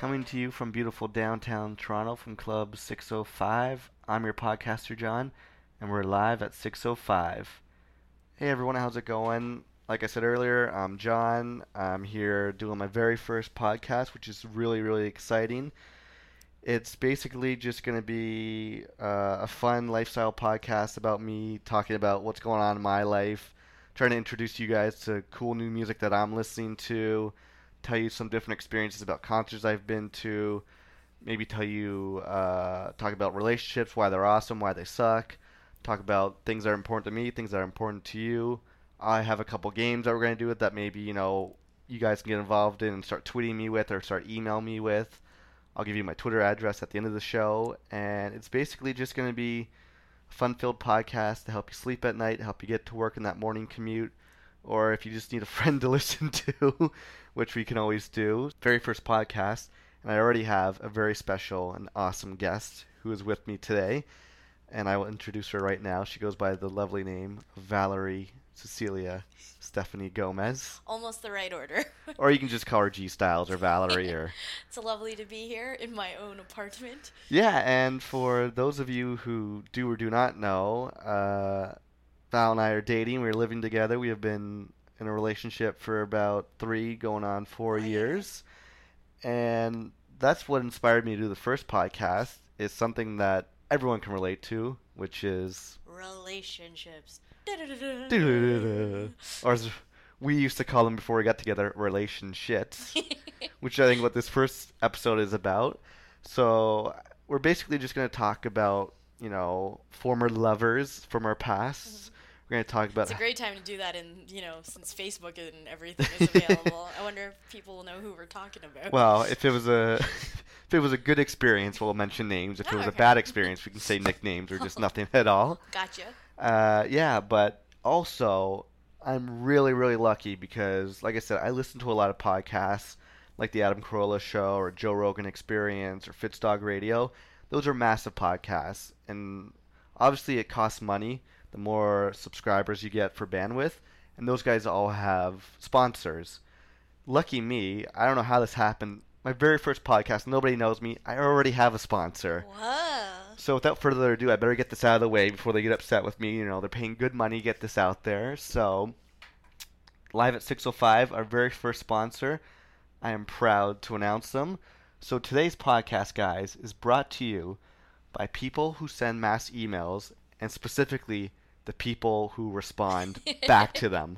Coming to you from beautiful downtown Toronto from Club 605. I'm your podcaster, John, and we're live at 605. Hey everyone, how's it going? Like I said earlier, I'm John. I'm here doing my very first podcast, which is really, really exciting. It's basically just going to be uh, a fun lifestyle podcast about me talking about what's going on in my life, trying to introduce you guys to cool new music that I'm listening to, tell you some different experiences about concerts I've been to, maybe tell you, uh, talk about relationships, why they're awesome, why they suck, talk about things that are important to me, things that are important to you. I have a couple games that we're to do with that maybe, you know, you guys can get involved in and start tweeting me with or start emailing me with. I'll give you my Twitter address at the end of the show, and it's basically just to be a fun-filled podcast to help you sleep at night, help you get to work in that morning commute, or if you just need a friend to listen to, which we can always do. Very first podcast, and I already have a very special and awesome guest who is with me today, and I will introduce her right now. She goes by the lovely name Valerie Cecilia Stephanie Gomez, Almost the right order. or you can just call her G Styles or Valerie or it's lovely to be here in my own apartment. Yeah, and for those of you who do or do not know, uh, Val and I are dating. We're living together. We have been in a relationship for about three, going on four Oh, yeah. years, and that's what inspired me to do the first podcast. Is something that everyone can relate to, which is, Relationships. or as we used to call them before we got together, relationships. which I think what this first episode is about. So we're basically just going to talk about you know former lovers from our pasts. Mm-hmm. We're going to talk about it's a great time to do that in, you know, since Facebook and everything is available. I wonder if people will know who we're talking about. well, if it was a if it was a good experience, we'll mention names. If it Oh, was a bad experience, we can say nicknames or just nothing at all. Gotcha. Uh, yeah, but also I'm really really lucky because, like I said, I listen to a lot of podcasts like the Adam Carolla Show or Joe Rogan Experience or Fitzdog Radio. Those are massive podcasts, and obviously it costs money. The more subscribers you get for bandwidth, and those guys all have sponsors. Lucky me, I don't know how this happened. My very first podcast, nobody knows me. I already have a sponsor. Whoa. So without further ado, I better get this out of the way before they get upset with me. You know, they're paying good money to get this out there. So, live at 605, our very first sponsor. I am proud to announce them. So today's podcast, guys, is brought to you by people who send mass emails, and specifically the people who respond back to them.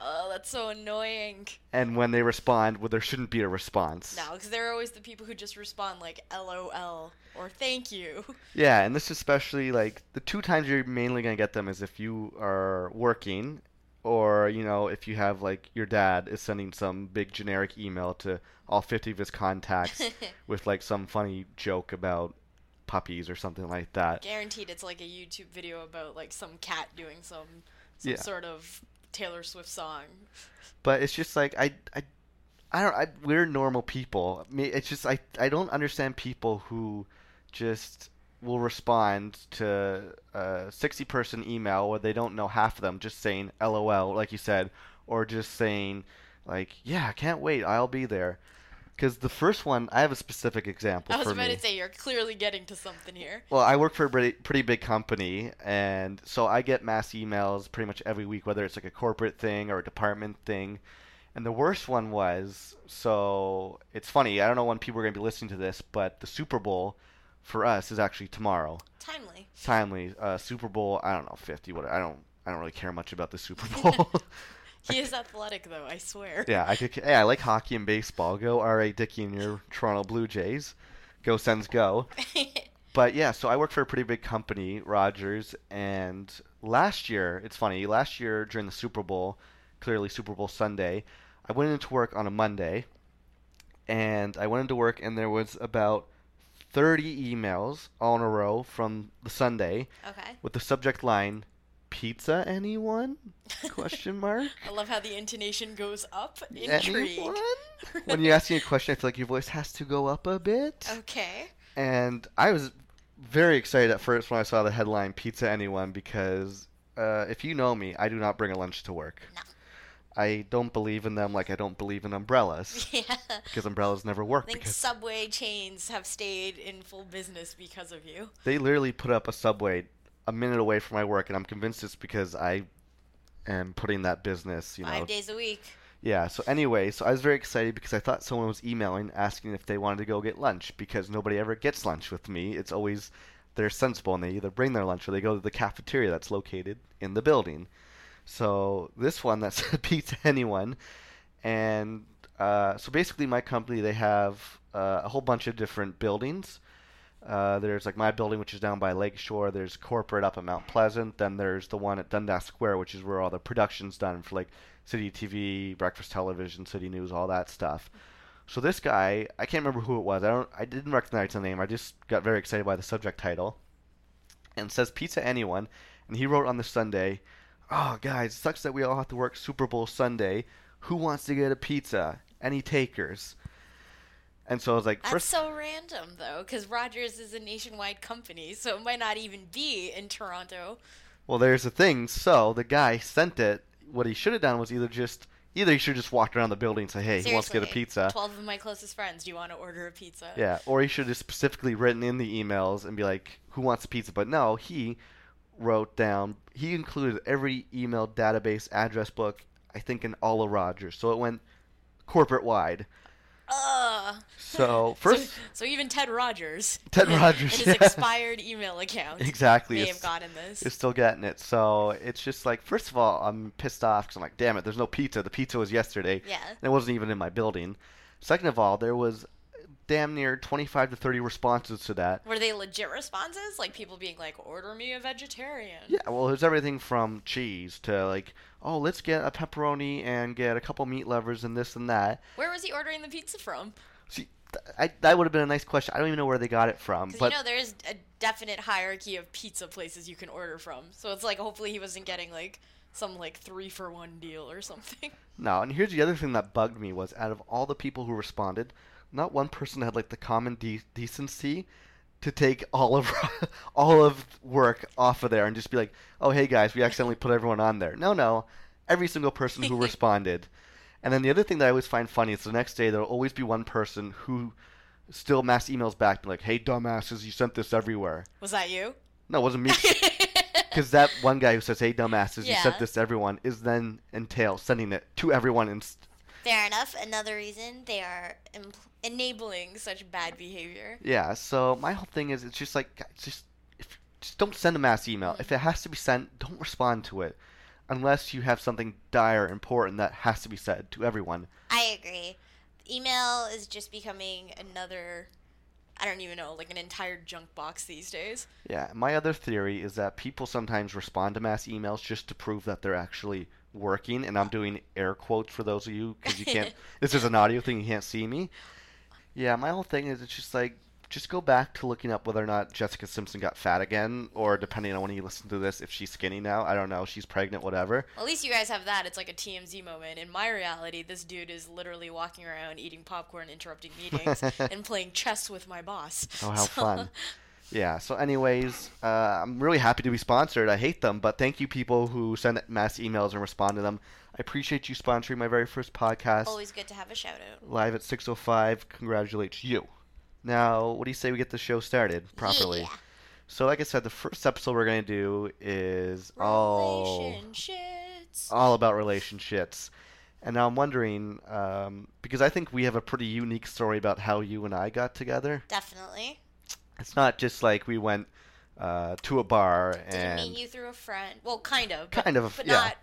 Oh, that's so annoying. And when they respond, well, there shouldn't be a response. No, because they're always the people who just respond like LOL or thank you. Yeah, and this is especially like the two times you're mainly gonna get them is if you are working, or you know if you have like your dad is sending some big generic email to all 50 of his contacts with like some funny joke about puppies or something like that. Guaranteed it's like a YouTube video about like some cat doing some some Yeah. sort of Taylor Swift song. But it's just like I I I don't I, we're normal people. I mean, it's just I I don't understand people who just will respond to a 60 person email where they don't know half of them just saying lol like you said or just saying like yeah I can't wait I'll be there because the first one I have a specific example I was about me to say you're clearly getting to something here. well, I work for a pretty, pretty big company, and so I get mass emails pretty much every week, whether it's like a corporate thing or a department thing. And the worst one was so it's funny. I don't know when people are going to be listening to this, but the Super Bowl for us is actually tomorrow. Timely. Timely, uh, Super Bowl. I don't know, fifty. What I don't. I don't really care much about the Super Bowl. He is athletic though, I swear. yeah, I could. Hey, I like hockey and baseball. Go, all right, Dickie and your Toronto Blue Jays. Go Sens, go. But yeah, so I work for a pretty big company, Rogers, and last year, it's funny, last year during the Super Bowl, clearly Super Bowl Sunday, I went into work on a Monday, and I went into work and there was about 30 emails all in a row from the Sunday okay. with the subject line, "Pizza anyone?" question mark. I love how the intonation goes up. Intrigue. Anyone? when you ask me a question, I feel like your voice has to go up a bit. Okay. And I was very excited at first when I saw the headline "Pizza Anyone" because uh, if you know me, I do not bring a lunch to work. No. I don't believe in them like I don't believe in umbrellas yeah. because umbrellas never work I think subway chains have stayed in full business because of you. they literally put up a subway a minute away from my work, and I'm convinced it's because I am putting that business, you know. Five days a week. Yeah. So anyway, so I was very excited because I thought someone was emailing asking if they wanted to go get lunch because nobody ever gets lunch with me. It's always they're sensible and they either bring their lunch or they go to the cafeteria that's located in the building. So this one that said pizza anyone, and uh, so basically my company they have uh, a whole bunch of different buildings. Uh, there's like my building, which is down by Lakeshore. There's corporate up at Mount Pleasant. Then there's the one at Dundas Square, which is where all the production's done for like City TV, Breakfast Television, City News, all that stuff. So this guy, I can't remember who it was. I don't. I didn't recognize the name. I just got very excited by the subject title. And says pizza anyone, and he wrote on the Sunday, "Oh guys, sucks that we all have to work Super Bowl Sunday. Who wants to get a pizza? Any takers?" And so I was like, That's first, so random though, because Rogers is a nationwide company, so it might not even be in Toronto. well, there's the thing. So the guy sent it. What he should have done was either just either he should have just walked around the building and say, "Hey, he wants to get a pizza?" Twelve of my closest friends. Do you want to order a pizza? Yeah, or he should have specifically written in the emails and be like, "Who wants a pizza?" But no, he wrote down. He included every email database address book I think in all of Rogers, so it went corporate wide. Ugh. So first, so, so even Ted Rogers, Ted Rogers, his yeah. expired email account, exactly, may is, have gotten this. is still getting it. So it's just like, first of all, I'm pissed off because I'm like, damn it, there's no pizza. The pizza was yesterday, Yeah. and it wasn't even in my building. Second of all, there was damn near 25 to 30 responses to that. Were they legit responses? Like people being like, "Order me a vegetarian." Yeah, well, there's everything from cheese to like, oh, let's get a pepperoni and get a couple meat lovers and this and that. Where was he ordering the pizza from? See, th- I, that would have been a nice question. I don't even know where they got it from, Because but you know there is a definite hierarchy of pizza places you can order from. So it's like hopefully he wasn't getting like some like three for one deal or something. no. And here's the other thing that bugged me was out of all the people who responded, not one person had like the common de- decency to take all of all of work off of there and just be like, oh, hey guys, we accidentally put everyone on there. No, no, every single person who responded. And then the other thing that I always find funny is the next day there'll always be one person who still mass emails back, be like, "Hey, dumbasses, you sent this everywhere." Was that you? No, it wasn't me, because that one guy who says, "Hey, dumbasses, you sent this to everyone," is then entail sending it to everyone. And Fair enough. Another reason they are em- enabling such bad behavior. yeah, so my whole thing is, it's just like, just if, just don't send a mass email. If mm-hmm. it has to be sent, don't respond to it, unless you have something dire, important that has to be said to everyone. I agree. Email is just becoming another. I don't even know, like an entire junk box these days. Yeah, my other theory is that people sometimes respond to mass emails just to prove that they're actually working, and I'm doing air quotes for those of you because you can't. this is an audio thing; you can't see me. Yeah, my whole thing is it's just like just go back to looking up whether or not Jessica Simpson got fat again, or depending on when you listen to this, if she's skinny now. I don't know. She's pregnant, whatever. At least you guys have that. It's like a TMZ moment. In my reality, this dude is literally walking around eating popcorn, interrupting meetings, and playing chess with my boss. Oh, how So- fun! Yeah. So, anyways, uh, I'm really happy to be sponsored. I hate them, but thank you, people who send mass emails and respond to them. I appreciate you sponsoring my very first podcast. Always good to have a shout out. live at 6:05. Congratulates you. Now, what do you say we get the show started properly? Yeah. So, like I said, the first episode we're gonna do is all Relationships. all about relationships. And now I'm wondering, um, because I think we have a pretty unique story about how you and I got together. Definitely. It's not just like we went uh, to a bar Didn't and meet you through a friend. Well, kind of. But, Kind of, But yeah. not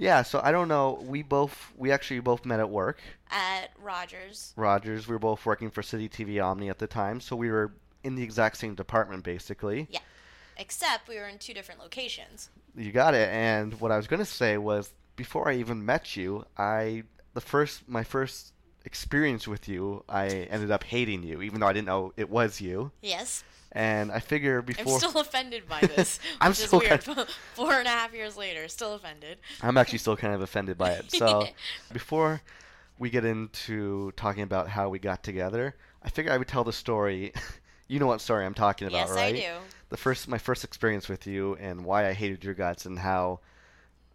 yeah. So I don't know. We both we actually both met at work. at Rogers. Rogers. We were both working for City TV Omni at the time, so we were in the exact same department basically. Yeah. Except we were in two different locations. You got it. And what I was going to say was before I even met you, I the first my first experience with you, I ended up hating you, even though I didn't know it was you. Yes. And I figure before I'm still offended by this. I'm still is weird. kind Four and a half years later, still offended. I'm actually still kind of offended by it. So before we get into talking about how we got together, I figure I would tell the story. you know what story I'm talking about, yes, right? Yes, I do. the first my first experience with you and why I hated your guts and how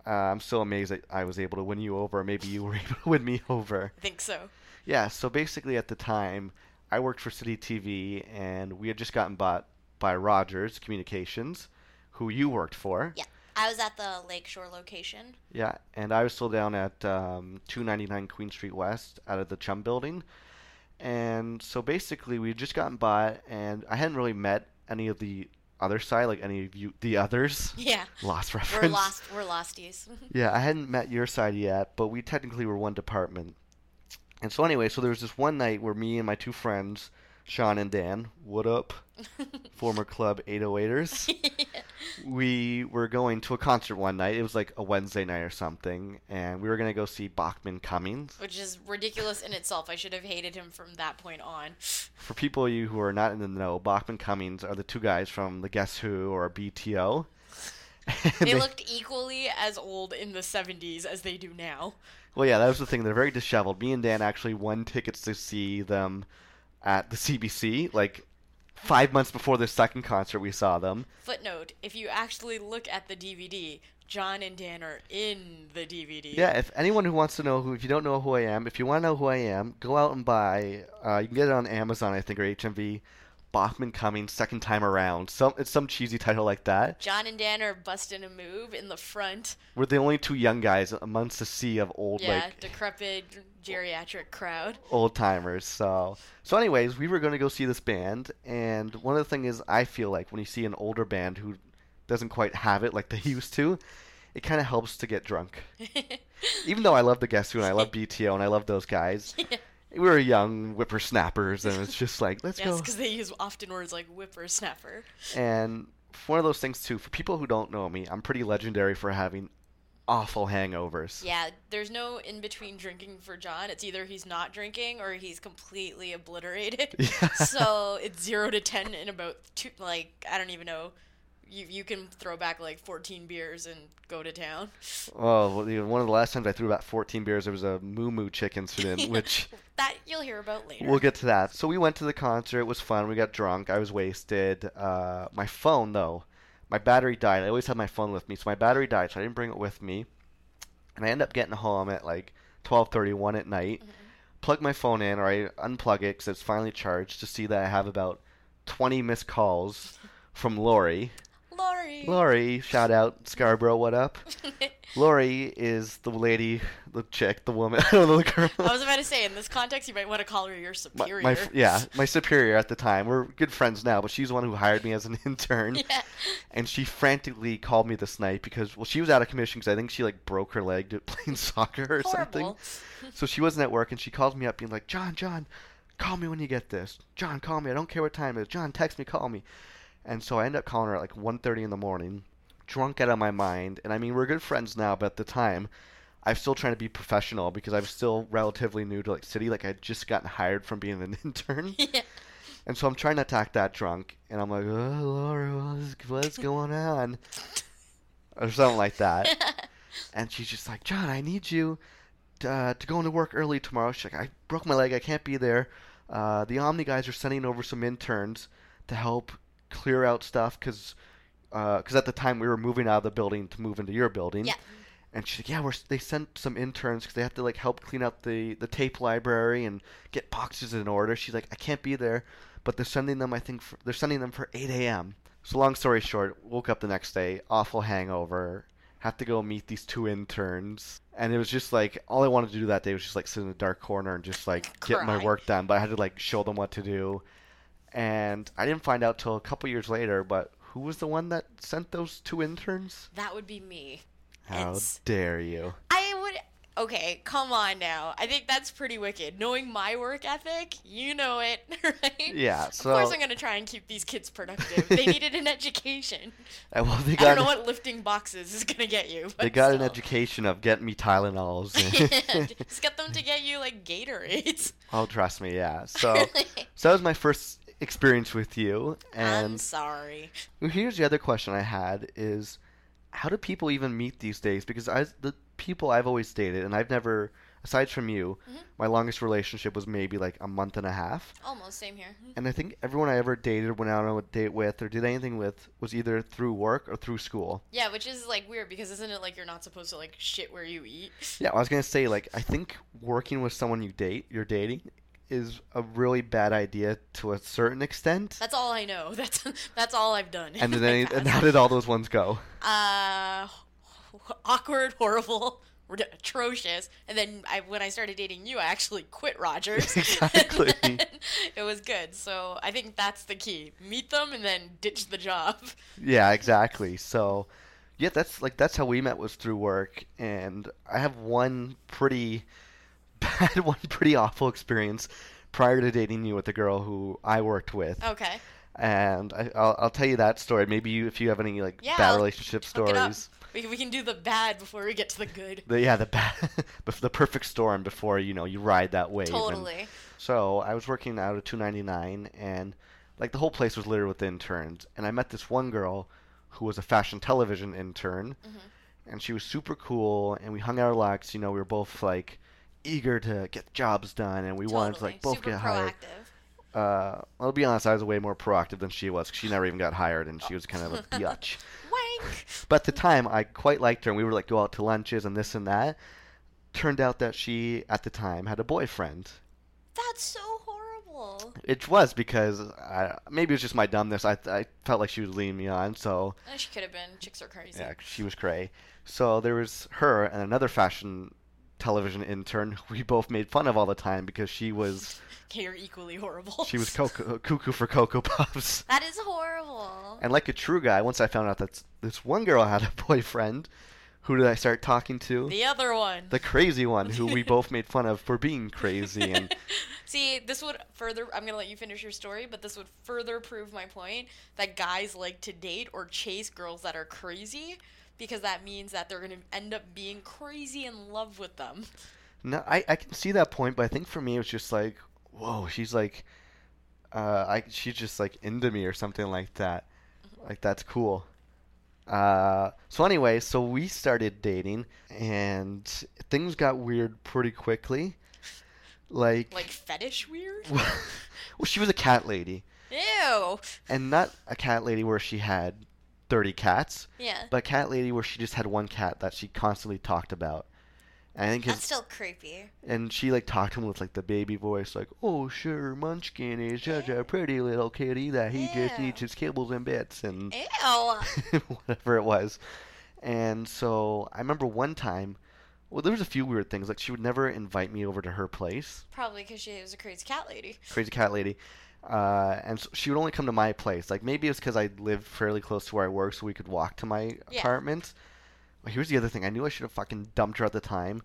Uh, I'm still amazed that I was able to win you over. Maybe you were able to win me over. I think so. Yeah, so basically at the time, I worked for City TV, and we had just gotten bought by Rogers Communications, who you worked for. Yeah. I was at the Lakeshore location. Yeah, and I was still down at um, 299 Queen Street West out of the Chum building. And so basically, we had just gotten bought, and I hadn't really met any of the other side, like any of you, the others. Yeah. Lost We're reference. lost. We're losties. Yeah, I hadn't met your side yet, but we technically were one department. And so anyway, so there was this one night where me and my two friends, Sean and Dan, what up, former club 808ers, we were going to a concert one night. It was like a Wednesday night or something, and we were going to go see Bachman Cummings. Which is ridiculous in itself. I should have hated him from that point on. For people of you who are not in the know, Bachman Cummings are the two guys from the Guess Who or BTO. And They looked equally as old in the 70s as they do now. Well, yeah, that was the thing. They're very disheveled. Me and Dan actually won tickets to see them at the CBC. Like five months before the second concert, we saw them. Footnote: If you actually look at the DVD, John and Dan are in the DVD. Yeah, if anyone who wants to know who, if you don't know who I am, if you want to know who I am, go out and buy. Uh, you can get it on Amazon, I think, or HMV. Bachman Cummings, second time around. Some it's some cheesy title like that. John and Dan are busting a move in the front. We're the only two young guys amongst a sea of old Yeah, like decrepit geriatric crowd. old timers. So, so anyways, we were going to go see this band, and one of the things is I feel like when you see an older band who doesn't quite have it like they used to, it kind of helps to get drunk. Even though I love the Guess Who and I love BTO and I love those guys, we were young whippersnappers, and it's just like let's Yes, go. because they use often words like whippersnapper. And one of those things too, for people who don't know me, I'm pretty legendary for having awful hangovers. Yeah, there's no in between drinking for John. It's either he's not drinking or he's completely obliterated. Yeah. so it's zero to ten in about two. Like I don't even know. You you can throw back like 14 beers and go to town. Oh, well, one of the last times I threw about 14 beers, there was a moo moo chick incident, which that you'll hear about later. We'll get to that. So we went to the concert. It was fun. We got drunk. I was wasted. Uh, my phone, though, my battery died. I always have my phone with me, so my battery died, so I didn't bring it with me. And I ended up getting home at like 12:31 at night. Plug my phone in, or I unplug it because it's finally charged to see that I have about 20 missed calls from Lori. Lori. Lori, shout out Scarborough. What up? Lori is the lady, the chick, the woman. I don't know the girl. I was about to say, in this context, you might want to call her your superior. my f- yeah, my superior at the time. We're good friends now, but she's the one who hired me as an intern. Yeah. And she frantically called me this night because well, she was out of commission because I think she like broke her leg playing soccer or something. Horrible. So she wasn't at work, and she calls me up being like, "John, John, call me when you get this. John, call me. I don't care what time it is. John, text me, call me." And so I end up calling her at like 1:30 in the morning, drunk out of my mind. And I mean, we're good friends now, but at the time, I'm still trying to be professional because I was still relatively new to like city. Like I'd just gotten hired from being an intern. yeah. And so I'm trying not to act that drunk, and I'm like, "Oh, Laura, what's, what's going on?" or something like that. and she's just like, "John, I need you to, uh, to go into work early tomorrow." She's like, "I broke my leg, I can't be there. Uh, the Omni guys are sending over some interns to help clear out stuff because." Because uh, at the time we were moving out of the building to move into your building, Yeah. and she's like, "Yeah, we're they sent some interns because they have to like help clean up the the tape library and get boxes in order." She's like, "I can't be there, but they're sending them. I think for, they're sending them for 8 a.m." So long story short, woke up the next day, awful hangover, have to go meet these two interns, and it was just like all I wanted to do that day was just like sit in a dark corner and just like get my work done. But I had to like show them what to do, and I didn't find out till a couple years later. But who was the one that sent those two interns? That would be me. How It's- dare you? I would. Okay, come on now. I think that's pretty wicked. Knowing my work ethic, you know it, right? Yeah, Of course, I'm gonna try and keep these kids productive. they needed an education. Uh, well, they I got don't know what lifting boxes is gonna get you. But they got an education of get me Tylenols. Just get them to get you like Gatorades. oh, trust me, yeah. So, so that was my first experience with you, I'm and sorry. Here's the other question I had is how do people even meet these days? Because I the people I've always dated and I've never aside from you, Mhm. my longest relationship was maybe like a month and a half. Almost same here. And I think everyone I ever dated, went out on a date with, or did anything with, was either through work or through school. Yeah, which is like weird because isn't it like you're not supposed to like shit where you eat? Yeah, I was gonna say like I think working with someone you date, you're dating, is a really bad idea to a certain extent. That's all I know. That's that's all I've done. And then and how did all those ones go? uh awkward, horrible, atrocious. And then I, when I started dating you, I actually quit Rogers. Exactly. It was good. So I think that's the key: meet them and then ditch the job. Yeah, exactly. So, yeah, that's like that's how we met was through work, and I have one pretty bad, one pretty awful experience prior to dating you with a girl who I worked with, Okay. and I, I'll I'll tell you that story. Maybe you, if you have any like Yeah, bad relationship Hook it up. stories. We can, we can do the bad before we get to the good. The, yeah, the bad, the perfect storm before you know you ride that wave. and- Totally. So I was working out of 299, and like the whole place was littered with interns. And I met this one girl who was a fashion television intern, Mhm. and she was super cool. And we hung out a lot you know we were both like eager to get jobs done, and we wanted to like both Super get hired. proactive. Uh, I'll be honest, I was way more proactive than she was. 'cause she never even got hired, and she was kind of a biatch. Wank. But at the time, I quite liked her, and we would like go out to lunches and this and that. Turned out that she, at the time, had a boyfriend. That's so horrible. It was because I, maybe it was just my dumbness. I, I felt like she was leading me on, so Eh, She could have been. Chicks are crazy. yeah, she was cray. So there was her and another fashion television intern we both made fun of all the time because she was Okay, you're equally horrible. she was cocoa, cuckoo for cocoa puffs. That is horrible. And like a true guy, once I found out that this one girl had a boyfriend, who did I start talking to? The other one. The crazy one who we both made fun of for being crazy and See, this would further. I'm gonna let you finish your story, but this would further prove my point that guys like to date or chase girls that are crazy because that means that they're gonna end up being crazy in love with them. No, I, I can see that point, but I think for me it was just like, whoa, she's like, uh, I she's just like into me or something like that. Like that's cool. Uh, so anyway, so we started dating, and things got weird pretty quickly. Like, Like fetish weird. well, she was a cat lady, Ew. and not a cat lady where she had thirty cats, Yeah. but cat lady where she just had one cat that she constantly talked about. And I think his, That's still creepy. and she like talked to him with like the baby voice, like, "Oh, sure, Munchkin is such a pretty little kitty that he just eats his kibbles and bits and Ew. whatever it was." And so I remember one time, well, there was a few weird things. Like she would never invite me over to her place, Probably because she was a crazy cat lady. crazy cat lady. Uh, and so she would only come to my place. Like maybe it's because I lived fairly close to where I work, so we could walk to my Yeah. apartment. Well, here's the other thing. I knew I should have fucking dumped her at the time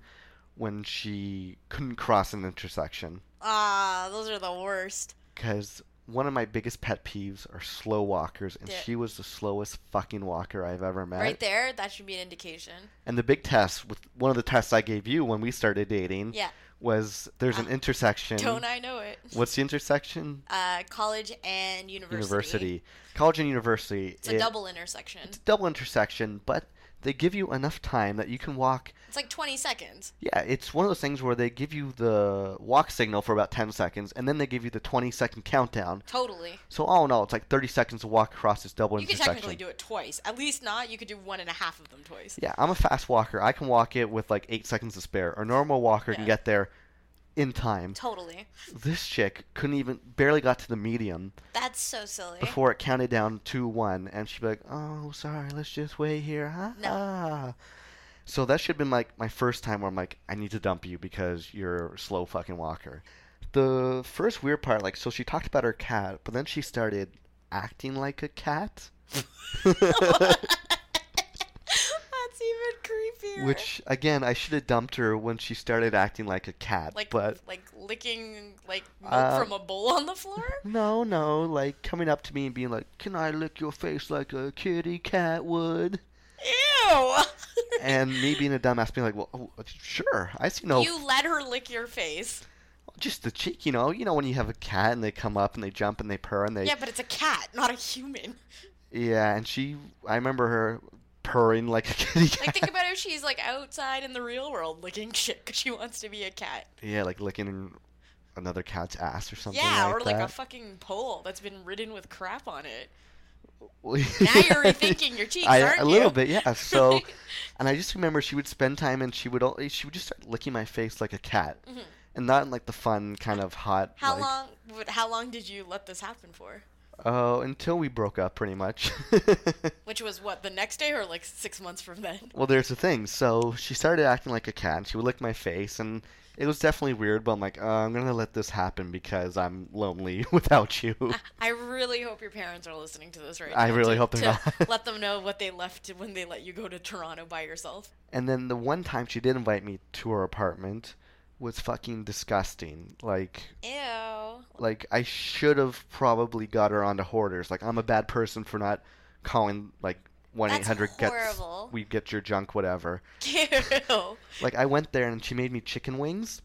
when she couldn't cross an intersection. Ah, those are the worst. Because one of my biggest pet peeves are slow walkers, and Yeah. she was the slowest fucking walker I've ever met. Right there, that should be an indication. And the big test, with one of the tests I gave you when we started dating, Yeah. Was there's an Ah, intersection. Don't I know it? What's the intersection? Uh, college and university. University. College and university. It's a it- double intersection. It's a double intersection, but they give you enough time that you can walk. It's like 20 seconds. Yeah, it's one of those things where they give you the walk signal for about 10 seconds, and then they give you the 20 second countdown. Totally. So all in all, it's like 30 seconds to walk across this double You could technically do it twice. At least not. You could do one and a half of them twice. Yeah, I'm a fast walker. I can walk it with like eight seconds to spare. A normal walker can get there in time. Totally. This chick couldn't even barely got to the medium That's so silly. before it counted down to one, and she'd be like, "Oh, sorry, let's just wait here." Ah. No. So that should have been like my first time where I'm like, I need to dump you because you're a slow fucking walker. The first weird part, like, so she talked about her cat, but then she started acting like a cat. That's even creepier. Which again, I should have dumped her when she started acting like a cat. like but like licking like milk Uh, from a bowl on the floor? no, no, like coming up to me and being like, "Can I lick your face like a kitty cat would?" Ew. And me being a dumbass being like, "Well, oh, sure, I see no, You let her lick your face. just the cheek, you know, you know when you have a cat and they come up and they jump and they purr and they Yeah, but it's a cat, not a human. Yeah, and she, I remember her purring like a kitty cat. Like think about if she's like outside in the real world licking shit because she wants to be a cat. yeah, like licking another cat's ass or something yeah, like or like that. a fucking pole that's been ridden with crap on it. Now you're rethinking your cheeks, I, aren't a little you? bit, yeah. So, and I just remember she would spend time and she would al- she would just start licking my face like a cat, Mhm. and not in like the fun kind of hot. How like, long? How long did you let this happen for? Oh, until we broke up, pretty much. Which was what the next day or like six months from then? well, there's the thing. So she started acting like a cat. And she would lick my face, and it was definitely weird. But I'm like, uh, I'm gonna let this happen because I'm lonely without you. I really hope your parents are listening to this right I now. I really to- hope they're not. let them know what they left when they let you go to Toronto by yourself. And then the one time she did invite me to her apartment was fucking disgusting. Like, Ew. like I should have probably got her onto hoarders. Like I'm a bad person for not calling like one eight hundred gets we get your junk whatever. Ew. Like I went there and she made me chicken wings,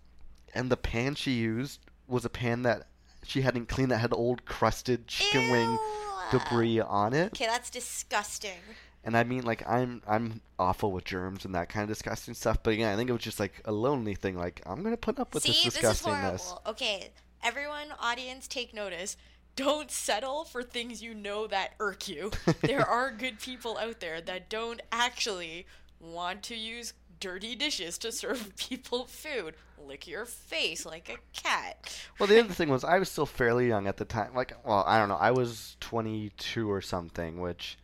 and the pan she used was a pan that she hadn't cleaned that had old crusted chicken wing debris on it. Okay, that's disgusting. And I mean like I'm I'm awful with germs and that kind of disgusting stuff. But again, I think it was just like a lonely thing. Like I'm gonna put up with See, this this is disgustingness. horrible. Okay, everyone, audience, take notice. Don't settle for things you know that irk you. there are good people out there that don't actually want to use dirty dishes to serve people food. Lick your face like a cat. Well, the other thing was I was still fairly young at the time. Like, well, I don't know. I was 22 or something, which,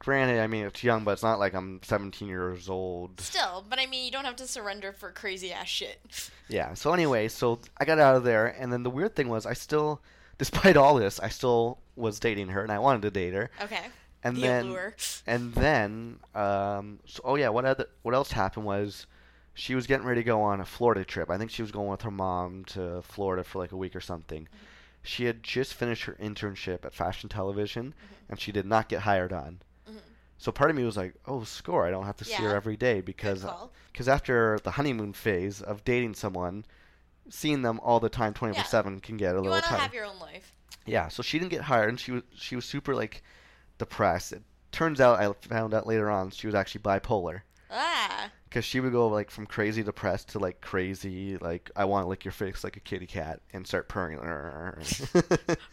granted, I mean it's young, but it's not like I'm 17 years old. Still, but I mean, you don't have to surrender for crazy ass shit. Yeah. So anyway, so I got out of there, and then the weird thing was I still, despite all this, I still was dating her, and I wanted to date her. Okay. And the then, allure. and then, um, so, oh yeah, what other, what else happened was. She was getting ready to go on a Florida trip. I think she was going with her mom to Florida for like a week or something. She had just finished her internship at Fashion Television, and she did not get hired on. So part of me was like, "Oh, score! I don't have to see her every day because because after the honeymoon phase of dating someone, seeing them all the time, twenty four seven, can get a You little want to have your own life. Yeah, so she didn't get hired, and she was she was super like depressed. It turns out I found out later on she was actually bipolar Ah. Because she would go like from crazy depressed to like crazy like I want to lick your face like a kitty cat and start purring. Are you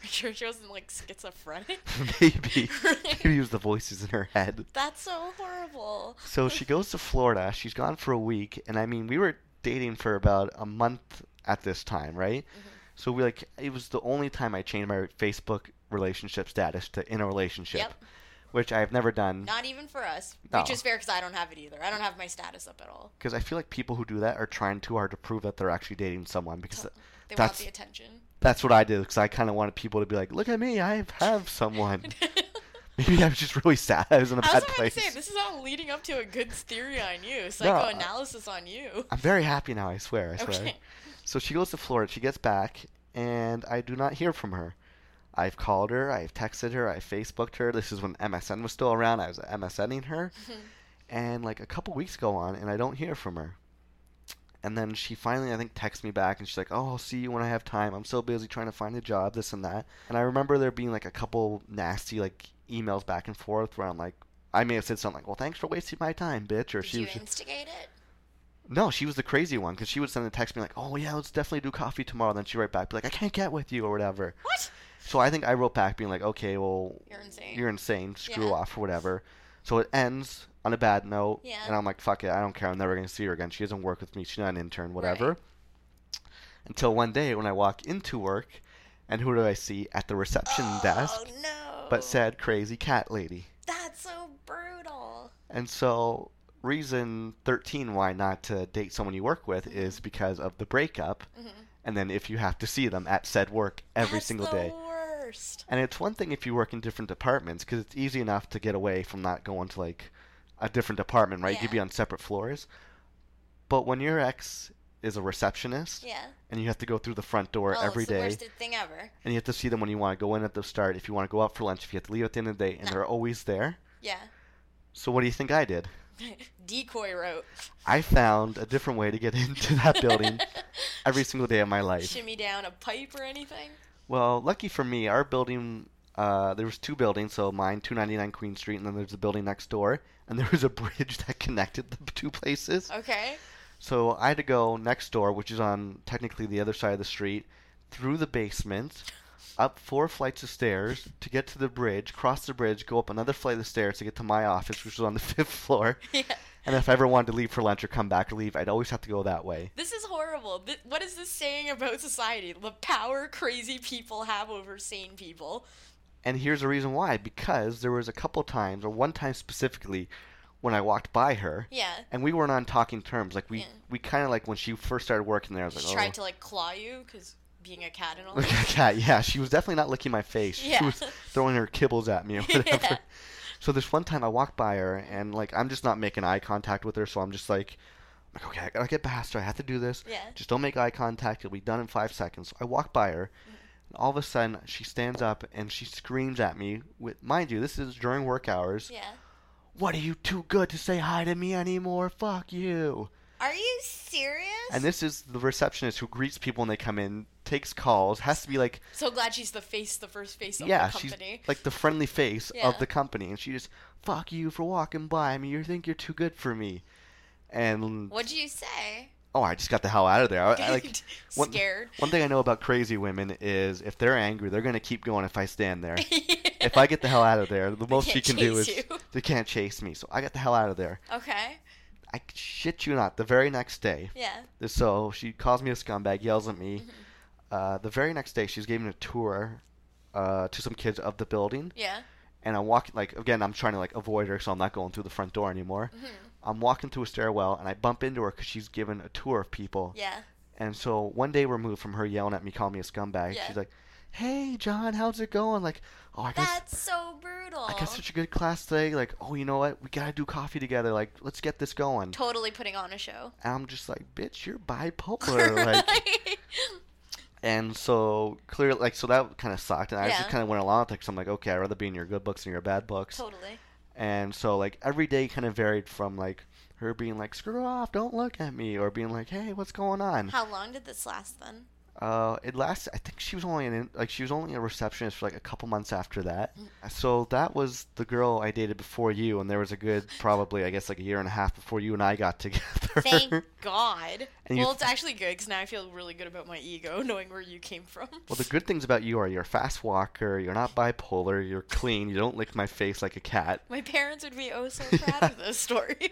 sure she wasn't like schizophrenic? maybe maybe it was the voices in her head. That's so horrible. So she goes to Florida. She's gone for a week, and I mean, we were dating for about a month at this time, right? Mm-hmm. So we like it was the only time I changed my Facebook relationship status to in a relationship, Yep. Which I have never done Not even for us. No. Which is fair because I don't have it either. I don't have my status up at all. because I feel like people who do that are trying too hard to prove that they're actually dating someone because They want That's- the attention. that's what I did because I kind of wanted people to be like, look at me, I have someone. Maybe I was just really sad. I was in a I was bad place. say this is all leading up to a good theory on you, psychoanalysis on you. I'm very happy now. I swear. I swear. Okay. So she goes to Florida. She gets back, and I do not hear from her. I've called her. I've texted her. I've Facebooked her. This is when MSN was still around. I was MSNing her, and like a couple weeks go on, and I don't hear from her. And then she finally, I think, texts me back, and she's like, "Oh, I'll see you when I have time. I'm so busy trying to find a job, this and that." And I remember there being like a couple nasty like emails back and forth where I'm like, I may have said something like, "Well, thanks for wasting my time, bitch," or Did she you was instigate it? no, she was the crazy one because she would send a text me like, "Oh yeah, let's definitely do coffee tomorrow." Then she would write back, be like, "I can't get with you" or whatever. What? So I think I wrote back being like, "Okay, well, You're insane. you're insane. Screw Yeah. off or whatever." So it ends on a bad note, Yeah. and I'm like, "Fuck it, I don't care. I'm never gonna see her again. She doesn't work with me. She's not an intern, whatever." Right. Until one day when I walk into work, and who do I see at the reception oh, desk? no. But said crazy cat lady. That's so brutal. And so, reason 13 why not to date someone you work with is because of the breakup. Mhm. And then if you have to see them at said work every That's single day. Worst. And it's one thing if you work in different departments because it's easy enough to get away from not going to like a different department, right? You'd be on separate floors. But when your ex is a receptionist Yeah. and you have to go through the front door oh, every it's the worst thing ever. and you have to see them when you want to go in at the start, if you want to go out for lunch, if you have to leave at the end of the day, and No. they're always there. Yeah. So what do you think I did? Decoy route. I found a different way to get into that building every single day of my life. Shimmy down a pipe or anything? Well, lucky for me, our building uh, there was two buildings, so mine, 299 Queen Street, and then there's a building next door, and there was a bridge that connected the two places. Okay. So I had to go next door, which is on technically the other side of the street, through the basement, up four flights of stairs to get to the bridge, cross the bridge, go up another flight of stairs to get to my office, which was on the fifth floor. Yeah. And if I ever wanted to leave for lunch or come back or leave, I'd always have to go that way. This is horrible. What is this saying about society? The power crazy people have over sane people. And here's the reason why because there was a couple times, or one time specifically, when I walked by her. Yeah. And we weren't on talking terms. Like we, Yeah. we kind of like when she first started working there. I was She like, tried oh, to like claw you because being a cat and all. Like a cat, yeah. She was definitely not licking my face. Yeah. She was throwing her kibbles at me or whatever. Yeah. So this one time I walked by her and like I'm just not making eye contact with her, so I'm just like, I'm like okay, I gotta get past her. I have to do this. Yeah. Just don't make eye contact. It'll be done in five seconds. So I walk by her. Mm-hmm. And all of a sudden, she stands up and she screams at me. With mind you, this is during work hours. Yeah. What are you too good to say hi to me anymore? Fuck you. Are you serious? And this is the receptionist who greets people when they come in, takes calls, has to be like so glad she's the face, the first face of yeah, the she's company. like the friendly face Yeah. of the company, and she just fuck you for walking by. I mean, you think you're too good for me, and What'd you say? oh, I just got the hell out of there. I, I, like one- Scared. one thing I know about crazy women is if they're angry, they're gonna keep going. If I stand there, if I get the hell out of there, the most she can't do is chase you. they can't chase me. So I got the hell out of there. okay. I shit you not. The very next day, Yeah. so she calls me a scumbag, yells at me. Mhm. Uh, the very next day, she's giving a tour uh, to some kids of the building. Yeah. and I'm walking like again I'm trying to like avoid her so I'm not going through the front door anymore. Mhm. I'm walking through a stairwell and I bump into her because she's giving a tour of people. Yeah. And so one day removed from her yelling at me, calling me a scumbag, Yeah. she's like, "Hey John, how's it going?" Like, "Oh, I guess That's so brutal. I got such a good class today." Like, "Oh, you know what? We gotta do coffee together. Like, let's get this going." totally putting on a show. And I'm just like, "Bitch, you're bipolar." like, and so clear like so that kind of sucked, and I just kind of went along with it because I'm like, "Okay, I'd rather be in your good books than your bad books." totally. And so like every day kind of varied from like her being like screw off, don't look at me, or being like hey, what's going on? How long did this last then? Uh, it lasted. I think she was only an in, like she was only a receptionist for like a couple months after that. Mm. So that was the girl I dated before you, and there was a good probably I guess like a year and a half before you and I got together. Thank God. And you- well, it's actually good because now I feel really good about my ego knowing where you came from. well, the good things about you are you're a fast walker, you're not bipolar, you're clean, you don't lick my face like a cat. My parents would be oh so proud of this story.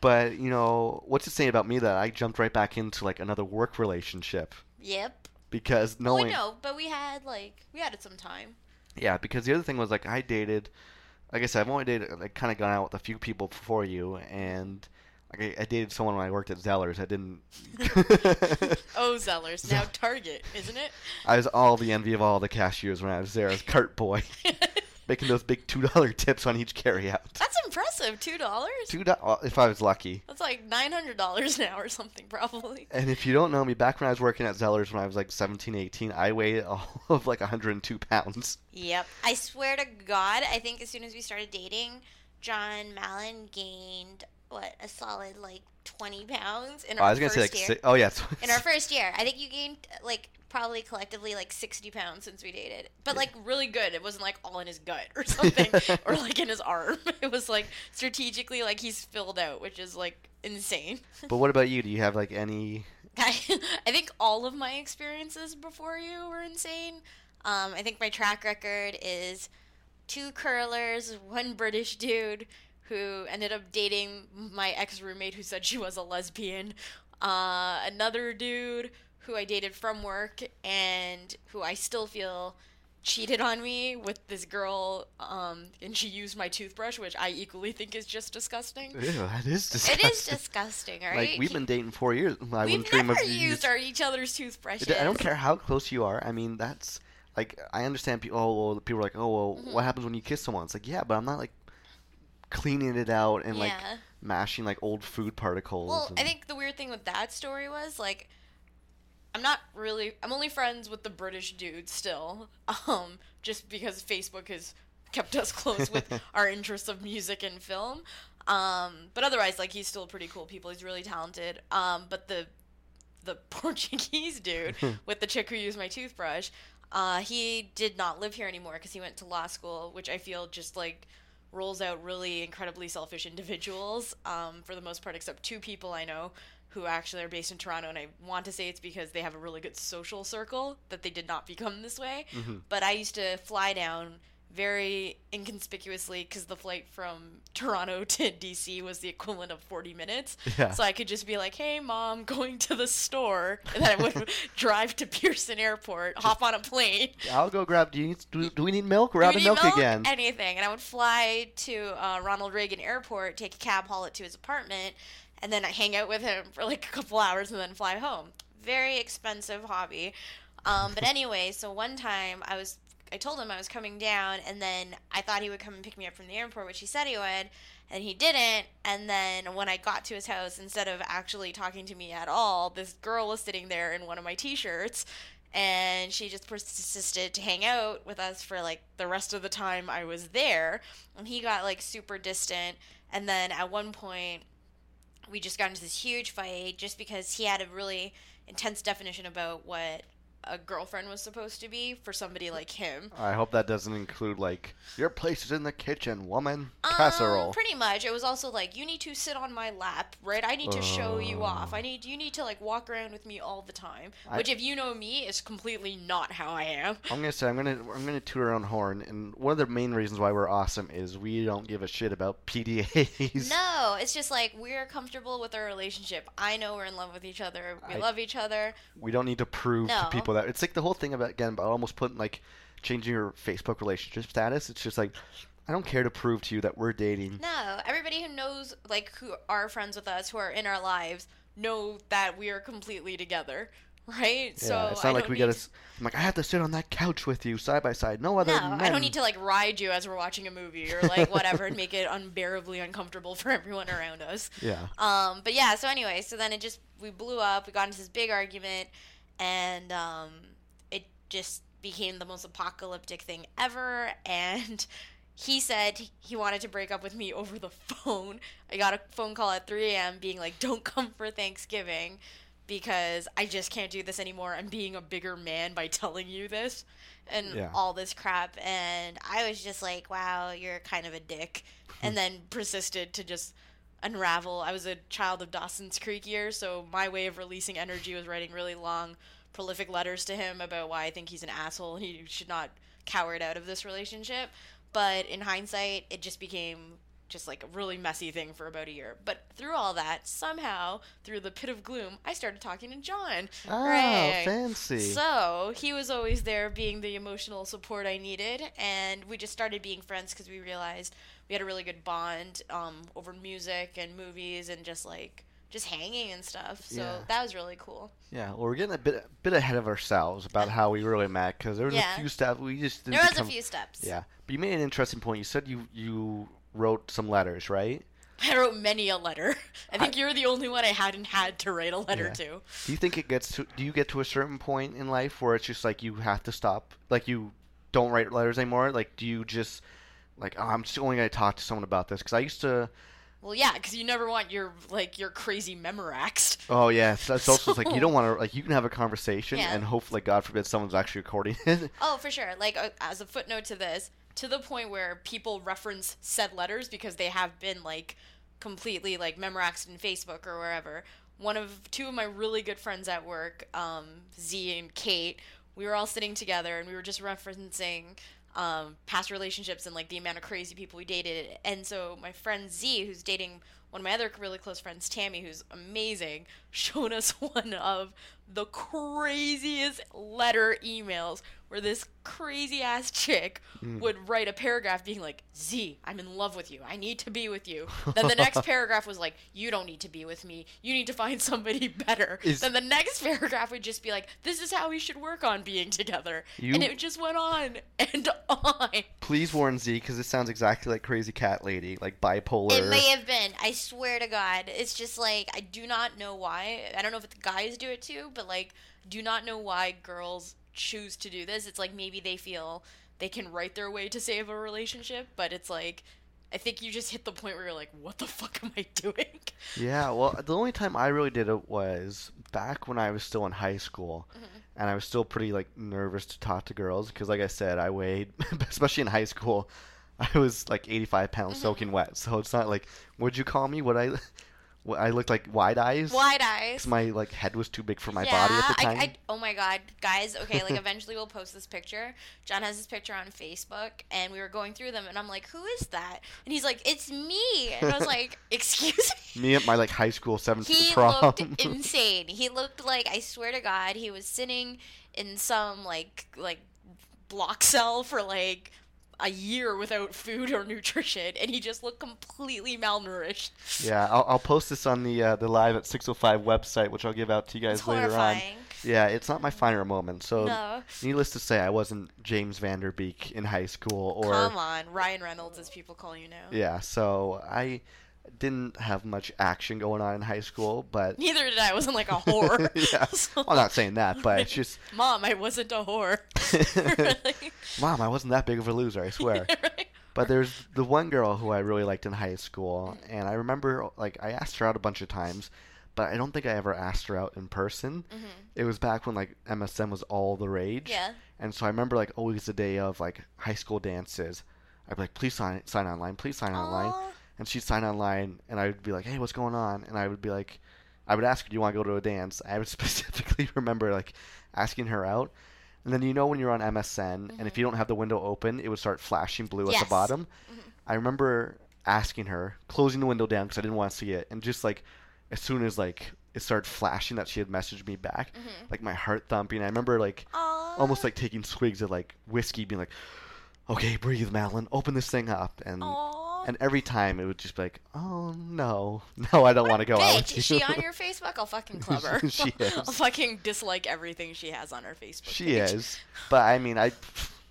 But you know what's it saying about me that I jumped right back into like another work relationship yep. because Well, knowing we know, but we had like we had it some time. Yeah, because the other thing was like I dated, like I said, I've only dated like kind of gone out with a few people before you, and like I, I dated someone when I worked at Zellers. I didn't. Oh, Zellers. Now Target, isn't it? I was all the envy of all the cashiers when I was there as cart boy, making those big two dollar tips on each carryout. That's impressive. Two dollars. Two do- well, if I was lucky. That's like nine hundred dollars now or something, probably. And if you don't know me, back when I was working at Zellers when I was like 17, 18, I weighed all of like 102 pounds. Yep. I swear to God, I think as soon as we started dating, John Mallon gained what a solid like twenty pounds in our Oh, I was gonna say like, year. si- oh yeah, in our first year, I think you gained like probably collectively like sixty pounds since we dated, but like really good. It wasn't like all in his gut or something, or like in his arm. It was like strategically like he's filled out, which is like insane. But what about you? Do you have like any? I, I think all of my experiences before you were insane. Um, I think my track record is two curlers, one British dude who ended up dating my ex roommate who said she was a lesbian, uh, another dude who I dated from work and who I still feel cheated on me with this girl, um, and she used my toothbrush, which I equally think is just disgusting. Ew, that is disgusting. It is disgusting, right? Like we've been dating four years. I We've never used our each other's toothbrushes. I don't care how close you are. I mean, that's like I understand people. Oh, well, people are like, oh, well, Mhm. what happens when you kiss someone? It's like, yeah, but I'm not like cleaning it out and like mashing like old food particles. Well, and- I think the weird thing with that story was like, I'm not really. I'm only friends with the British dude still, um, just because Facebook has kept us close with our interests of music and film. Um, but otherwise, like he's still pretty cool people. He's really talented. Um, but the the Portuguese dude with the chick who used my toothbrush. Uh, he did not live here anymore because he went to law school, which I feel just like rolls out really incredibly selfish individuals um, for the most part, except two people I know who actually are based in Toronto, and I want to say it's because they have a really good social circle that they did not become this way. Mm-hmm. But I used to fly down very inconspicuously because the flight from Toronto to DC was the equivalent of 40 minutes. Yeah. So I could just be like, hey, mom, going to the store. And then I would drive to Pearson Airport, hop on a plane. I'll go grab. Do, you need, do, do we need milk? We're Do out you of need milk, again. Anything. And I would fly to uh, Ronald Reagan Airport, take a cab, haul it to his apartment, and then I hang out with him for like a couple hours and then fly home. Very expensive hobby. Um, but anyway, so one time I was, I told him I was coming down, and then I thought he would come and pick me up from the airport, which he said he would, and he didn't. And then when I got to his house, instead of actually talking to me at all, this girl was sitting there in one of my t-shirts and she just persisted to hang out with us for like the rest of the time I was there. And he got like super distant. And then at one point, we just got into this huge fight just because he had a really intense definition about what a girlfriend was supposed to be for somebody like him. I hope that doesn't include like your place is in the kitchen, woman. Um, Casserole. pretty much. It was also like you need to sit on my lap, right? I need to show you Oh. off. I need you need to like walk around with me all the time. I- Which, if you know me, is completely not how I am. I'm gonna say I'm gonna I'm gonna toot our own horn, and one of the main reasons why we're awesome is we don't give a shit about PDAs. No, it's just like we're comfortable with our relationship. I know we're in love with each other. We I- love each other. We don't need to prove to No. People that it's like the whole thing about again about almost putting like changing your Facebook relationship status. It's just like I don't care to prove to you that we're dating. No, everybody who knows, like, who are friends with us, who are in our lives, know that we are completely together, right? so yeah, it's I not like we gotta. s- I'm like I have to sit on that couch with you side by side. No other No, men. I don't need to like ride you as we're watching a movie or like whatever and make it unbearably uncomfortable for everyone around us. Yeah. Um, but yeah, so anyway, so then it just we blew up. We got into this big argument, and um, it just became the most apocalyptic thing ever. And he said he wanted to break up with me over the phone. I got a phone call at 3 a.m. being like, "Don't come for Thanksgiving." Because I just can't do this anymore. I'm being a bigger man by telling you this and Yeah. all this crap. And I was just like, wow, you're kind of a dick. and then persisted to just unravel. I was a child of Dawson's Creek years, so my way of releasing energy was writing really long, prolific letters to him about why I think he's an asshole and he should not cower out of this relationship. But in hindsight, it just became just like a really messy thing for about a year. But through all that, somehow, through the pit of gloom, I started talking to John. Oh, Hooray. fancy. So he was always there being the emotional support I needed, and we just started being friends because we realized we had a really good bond um, over music and movies and just like just hanging and stuff. So Yeah. that was really cool. yeah, well, we're getting a bit bit ahead of ourselves about how we really met because there was Yeah. a few stuff we just There was become- a few steps. Yeah, but you made an interesting point. You said you you wrote some letters, right? I wrote many a letter. I think you're the only one I hadn't had to write a letter Yeah. to. Do you think it gets to? Do you get to a certain point in life where it's just like you have to stop, like you don't write letters anymore? Like, do you just like oh, I'm just only gonna talk to someone about this? Because I used to. Well, yeah, because you never want your like your crazy memoraxed. Oh yeah, so it's also like you don't want to like you can have a conversation Yeah. and hopefully God forbid someone's actually recording it. Oh, for sure. Like uh, as a footnote to this, to the point where people reference said letters because they have been like completely like memorized in Facebook or wherever. One of two of my really good friends at work, um, Z and Kate, we were all sitting together and we were just referencing um, past relationships and like the amount of crazy people we dated. And so my friend Z, who's dating one of my other really close friends, Tammy, who's amazing, showed us one of the craziest letter emails where this crazy ass chick hmm. would write a paragraph being like, Z, I'm in love with you. I need to be with you. Then the next paragraph was like, You don't need to be with me. You need to find somebody better. Is- then the next paragraph would just be like, This is how we should work on being together. You- And it just went on and on. Please warn Z because it sounds exactly like Crazy Cat Lady, like bipolar. It may have been. I swear to God. It's just like I do not know why. I don't know if the guys do it too, but like do not know why girls choose to do this. It's like maybe they feel they can write their way to save a relationship, but it's like I think you just hit the point where you're like, what the fuck am I doing? Yeah, well, the only time I really did it was back when I was still in high school, Mhm. and I was still pretty like nervous to talk to girls because, like I said, I weighed, especially in high school, I was like 85 pounds Mhm. soaking wet. So it's not like, would you call me? Would I? I looked like wide eyes. Wide eyes. my like head was too big for my yeah, body at the time. I, I, oh my god, guys. Okay, like eventually we'll post this picture. John has this picture on Facebook, and we were going through them, and I'm like, "Who is that?" And he's like, "It's me." And I was like, "Excuse me." Me at my like high school seventh He prom. He looked insane. He looked like I swear to God, he was sitting in some like like block cell for like a year without food or nutrition, and he just looked completely malnourished. yeah, I'll, I'll post this on the uh, the live at 605 website, which I'll give out to you guys It's later on. Yeah, it's not my finer moment. So No, Needless to say, I wasn't James Van Der Beek in high school, or come on, Ryan Reynolds, as people call you now. yeah. So I didn't have much action going on in high school, but Neither did I. I wasn't like a whore. yeah, So- I'm not saying that, but it's just, Mom, I wasn't a whore. Really? mom, I wasn't that big of a loser, I swear. Right? But there's the one girl who I really liked in high school, Mm-hmm. and I remember like I asked her out a bunch of times, but I don't think I ever asked her out in person. Mhm. It was back when like MSN was all the rage. Yeah. And so I remember like always the day of like high school dances. I'd be like, please sign sign online, please sign online. And she'd sign online, and I would be like, hey, what's going on? And I would be like, I would ask her, do you want to go to a dance? I would specifically remember like asking her out. And then you know when you're on MSN, and if you don't have the window open, it would start flashing blue at the bottom. Mhm. I remember asking her, closing the window down because I didn't want to see it, and just like as soon as like it started flashing that she had messaged me back, Mhm. like my heart thumping. I remember like Aw. almost like taking swigs of like whiskey, being like, "Okay, breathe, Madeline, open this thing up." And Aw. And every time it would just be like, "Oh no, no, I don't want to go out with Bitch, you." is she on your Facebook? I'll fucking club her. She is. I'll fucking dislike everything she has on her Facebook. she page. is, but I mean, I,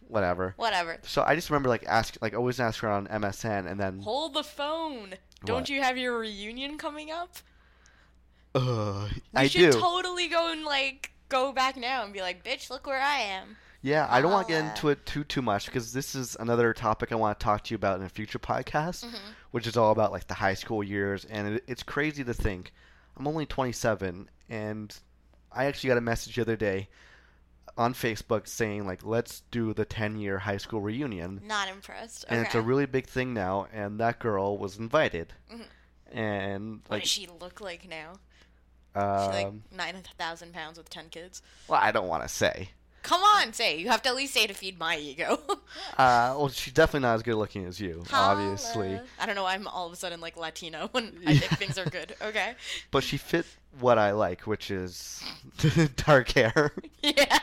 whatever. Whatever. So I just remember like ask, like always ask her on MSN, and then, Hold the phone. Don't you have your reunion coming up? uh, We I should do. totally go and like go back now and be like, bitch, look where I am. Yeah, I don't want to get into it too too much because this is another topic I want to talk to you about in a future podcast, Mhm. which is all about like the high school years, and it, it's crazy to think I'm only 27, and I actually got a message the other day on Facebook saying like let's do the 10 year high school reunion, Not impressed. and it's a really big thing now, and that girl was invited, Mhm. and What like does she look like now? She like um, nine thousand pounds with ten kids. well I don't want to say. Come on, say you have to at least say to feed my ego. Uh, well, she's definitely not as good looking as you, obviously. I don't know. why I'm all of a sudden like Latino when I think things are good. Okay. but she fit what I like, which is dark hair, Yeah.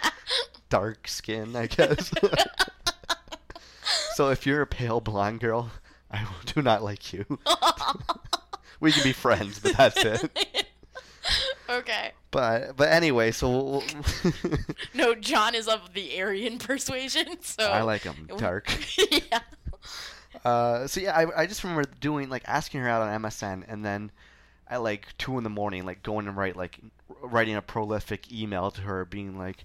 dark skin, I guess. so if you're a pale blonde girl, I do not like you. we can be friends, but that's it. okay. But but anyway, so we'll, No, John is of the Aryan persuasion, so I like him dark. yeah. Uh, so yeah, I, I just remember doing like asking her out on MSN, and then at like two in the morning, like going and write like writing a prolific email to her, being like,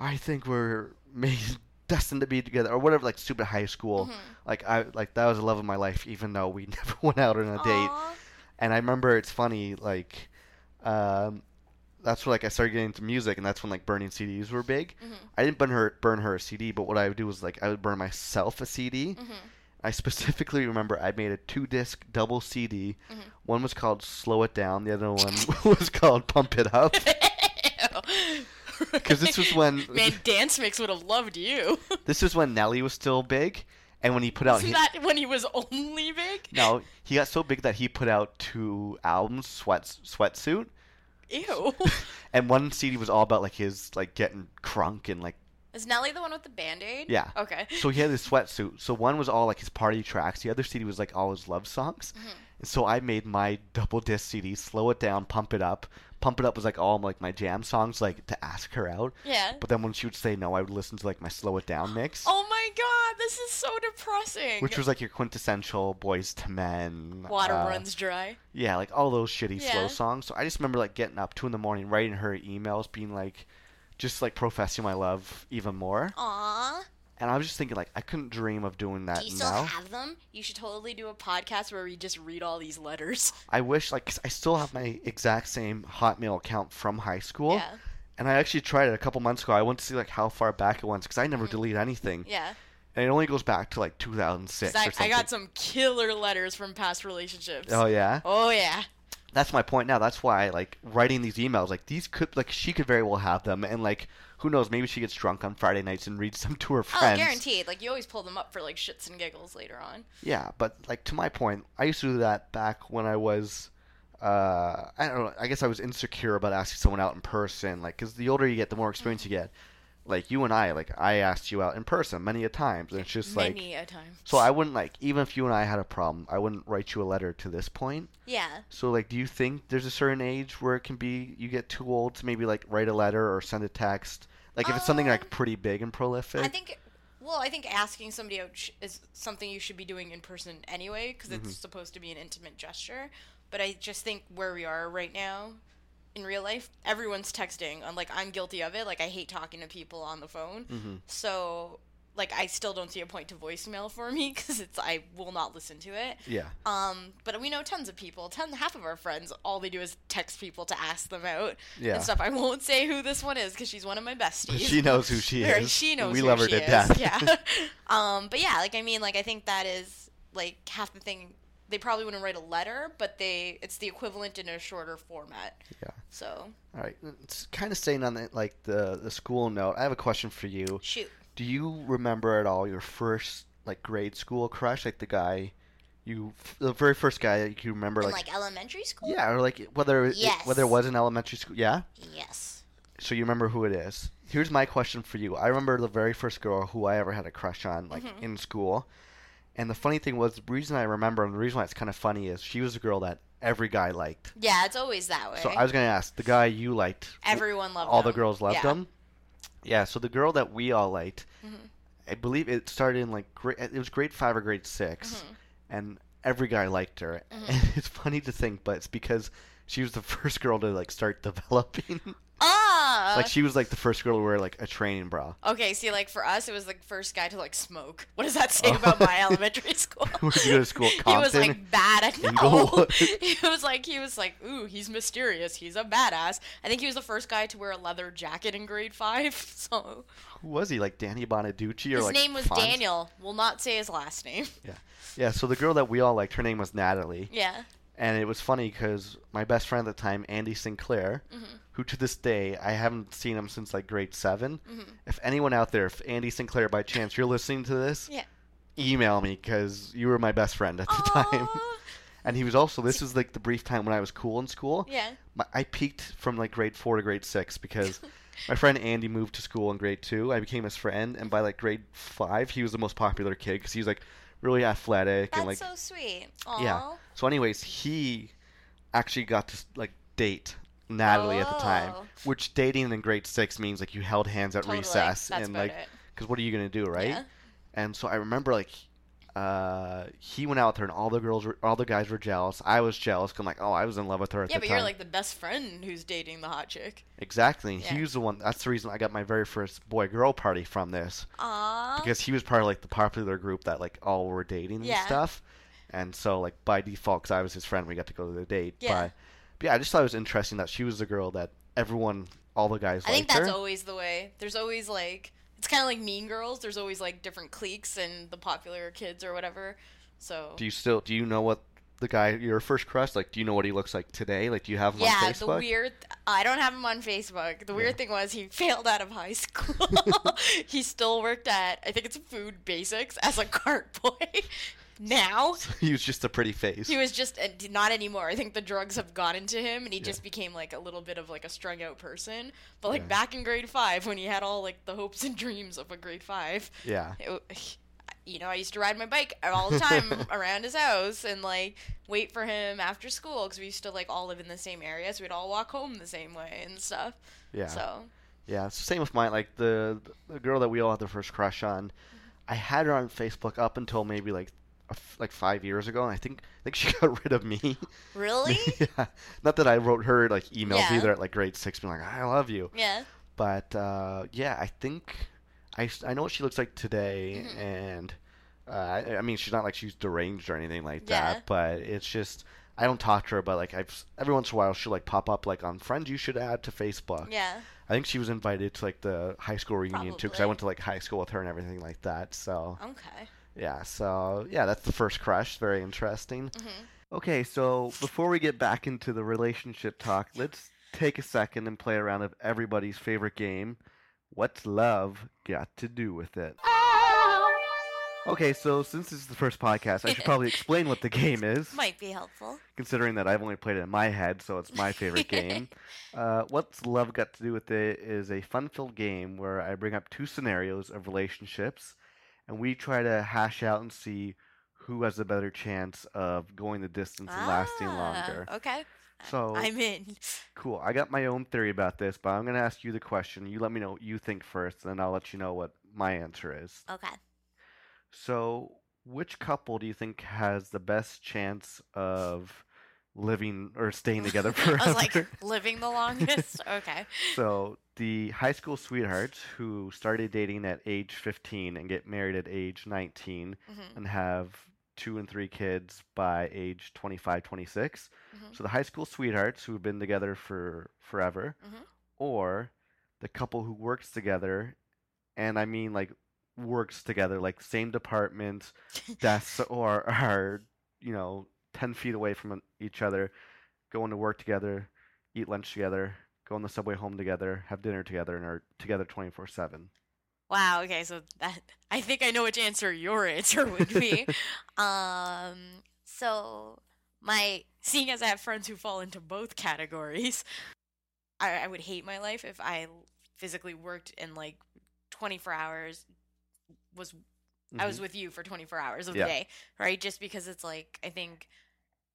I think we're made destined to be together, or whatever, like stupid high school. Mhm. Like I like that was the love of my life, even though we never went out on a date. And I remember it's funny, like, um, that's when like I started getting into music, and that's when like burning CDs were big. Mhm. I didn't burn her burn her a CD, but what I would do was like I would burn myself a CD. Mhm. I specifically remember I made a two disc double CD. Mhm. One was called Slow It Down, the other one was called Pump It Up. Because this was when Man, Dance Mix would have loved you. this was when Nelly was still big, and when he put out Isn't that when he was only big? no, he got so big that he put out two albums, Sweat Sweatsuit, Ew. and one CD was all about like his like getting crunk and like Is Nelly the one with the band aid? Yeah. Okay. so he had this sweatsuit. So one was all like his party tracks, the other CD was like all his love songs. Mhm. So I made my double disc CD, slow it down, pump it up. Pump it up was like all like my jam songs, like to ask her out. Yeah. But then when she would say no, I would listen to like my slow it down mix, Oh my god, this is so depressing. which was like your quintessential Boyz II Men. Water uh, runs dry. Yeah, like all those shitty slow songs. So I just remember like getting up two in the morning, writing her emails, being like, just like professing my love even more. Aw. And I was just thinking, like, I couldn't dream of doing that Do you still now. have them? You should totally do a podcast where we just read all these letters. I wish, like, 'cause I still have my exact same Hotmail account from high school. Yeah. And I actually tried it a couple months ago. I went to see, like, how far back it went, because I never Mhm. delete anything. Yeah. And it only goes back to, like, 2006 'Cause or something. I got some killer letters from past relationships. Oh, yeah? Oh, yeah. that's my point now. That's why like writing these emails, like these could like she could very well have them, and like who knows, maybe she gets drunk on Friday nights and reads them to her friends. Oh, guaranteed. Like you always pull them up for like shits and giggles later on. Yeah, but like to my point, I used to do that back when I was. Uh, I don't know. I guess I was insecure about asking someone out in person. Like, because the older you get, the more experience you get. Like you and I, like I asked you out in person many a times, and it's just like. Many a time. So I wouldn't like even if you and I had a problem, I wouldn't write you a letter to this point. Yeah. So like, do you think there's a certain age where it can be you get too old to maybe like write a letter or send a text? Like if it's something like pretty big and prolific. I think. Well, I think asking somebody out sh- is something you should be doing in person anyway, because Mm-hmm. it's supposed to be an intimate gesture. But I just think where we are right now, in real life, everyone's texting. And like I'm guilty of it. Like I hate talking to people on the phone. Mhm. So like I still don't see a point to voicemail for me because it's I will not listen to it. Yeah. Um, but we know tons of people. Ten, half of our friends, all they do is text people to ask them out Yeah. and stuff. I won't say who this one is because she's one of my besties. She knows who she is. She knows We who love her to is. death. Yeah. um, but yeah, like I mean, like I think that is like half the thing. They probably wouldn't write a letter, but they it's the equivalent in a shorter format. Yeah. So All right. It's kind of staying on the, like the the school note. I have a question for you. shoot. Do you remember at all your first like grade school crush, like the guy you the very first guy that you remember In like, like, elementary school. yeah, or like whether it, whether it was in elementary school. Yeah. Yes. So you remember who it is. Here's my question for you. I remember the very first girl who I ever had a crush on, like Mhm. in school. And the funny thing was, the reason I remember, and the reason why it's kind of funny, is she was a girl that every guy liked. Yeah, it's always that way. So I was gonna ask the guy you liked. Everyone loved him. all the girls loved yeah. him. Yeah. So the girl that we all liked, Mhm. I believe it started in like grade. It was grade five or grade 6 Mhm. and every guy liked her. Mhm. And it's funny to think, but it's because she was the first girl to like start developing. Ah. like she was like the first girl to wear like a training bra. Okay, see, like for us, it was the first guy to like smoke. What does that say about my elementary school? Where did you go to school? He was like bad at no. He was like he was like, ooh, he's mysterious. He's a badass. I think he was the first guy to wear a leather jacket in grade five. So Who was he? Like Danny Bonaducci or his like name was Fonz? Daniel. Will not say his last name. Yeah, yeah. So the girl that we all liked, her name was Natalie, Yeah. And it was funny because my best friend at the time, Andy Sinclair, Mhm. who to this day I haven't seen him since like grade 7 Mhm. If anyone out there, if Andy Sinclair by chance you're listening to this, Yeah. email me because you were my best friend at the time. And he was also this was like the brief time when I was cool in school. Yeah. My, I peaked from like grade four to grade six because my friend Andy moved to school in grade two. I became his friend, and by like grade five, he was the most popular kid because he was like really athletic That's and like so sweet. Aw. Yeah. So, anyways, he actually got to like date Natalie at the time, Oh. which dating in grade six means like you held hands at Totally. recess That's and like because what are you gonna do, right? Yeah. And so I remember like uh, he went out with her and all the girls, were, all the guys were jealous. I was jealous. 'cause I'm like, oh, I was in love with her at Yeah, the but time. you're like the best friend who's dating the hot chick. exactly. And Yeah. He was the one. That's the reason I got my very first boy girl party from this Aww. because he was part of like the popular group that like all were dating Yeah. and stuff. And so like by default, because I was his friend, we got to go to the date. Yeah. But, but yeah, I just thought it was interesting that she was the girl that everyone, all the guys I think that's her. always the way. There's always like it's kind of like Mean Girls. There's always like different cliques and the popular kids or whatever. So Do you still do you know what the guy your first crush like? Do you know what he looks like today? Like, do you have him yeah, on the weird. I don't have him on Facebook. The weird Yeah. thing was he failed out of high school. he still worked at I think it's Food Basics as a cart boy. Now he was just a pretty face. he was just uh, not anymore. I think the drugs have gotten to him, and he Yeah. just became like a little bit of like a strung out person. But like Yeah. back in grade five, when he had all like the hopes and dreams of a grade five, yeah. it, you know, I used to ride my bike all the time around his house and like wait for him after school because we used to like all live in the same area, so we'd all walk home the same way and stuff. Yeah. So Yeah, it's the same with mine. Like the the girl that we all had the first crush on, I had her on Facebook up until maybe like like five years ago, and I think I think she got rid of me. really, yeah. Not that I wrote her like emails Yeah. either at like grade six, being like I love you, yeah, but uh, yeah, I think I, I know what she looks like today, Mhm. and uh, I, I mean she's not like she's deranged or anything like Yeah. that, but it's just I don't talk to her, but like I've every once in a while she'll like pop up like on friends you should add to Facebook. Yeah. I think she was invited to like the high school reunion too, because I went to like high school with her and everything like that. So Okay. Yeah, so yeah, that's the first crush. Very interesting. Mhm. Okay, so before we get back into the relationship talk, let's take a second and play a round of everybody's favorite game. What's love got to do with it? Okay, so since this is the first podcast, I should probably explain what the game is, Might be helpful. considering that I've only played it in my head, so it's my favorite game. Uh, what's love got to do with it is a fun-filled game where I bring up two scenarios of relationships, and we try to hash out and see who has a better chance of going the distance and lasting Ah, longer. Okay. So- I'm in. Cool. I got my own theory about this, but I'm going to ask you the question. You let me know what you think first, and then I'll let you know what my answer is. Okay. So, which couple do you think has the best chance of living or staying together forever? I was like living the longest. okay. so, the high school sweethearts who started dating at age 15 and get married at age 19 hmm and have two and three kids by age 25, 26. Mhm. So, the high school sweethearts who've been together for forever, Mhm. or the couple who works together, and I mean like works together, like same department, desks, or are you know ten feet away from each other, going to work together, eat lunch together, go on the subway home together, have dinner together, and are together twenty four seven. Wow. Okay. So that I think I know which answer your answer would be. um. So my seeing as I have friends who fall into both categories, I, I would hate my life if I physically worked in like 24 hours. Was I was with you for 24 hours of Yeah. the day, right? Just because it's like I think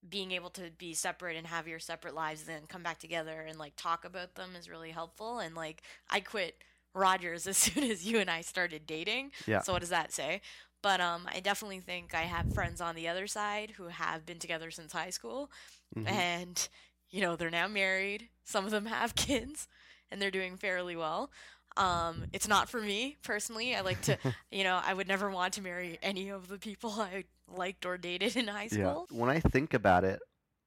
being able to be separate and have your separate lives then come back together and like talk about them is really helpful and like I quit Rogers as soon as you and I started dating. Yeah. So what does that say? But um I definitely think I have friends on the other side who have been together since high school Mhm. and you know they're now married some of them have kids and they're doing fairly well um it's not for me personally i like to you know i would never want to marry any of the people i liked or dated in high Yeah. school When I think about it,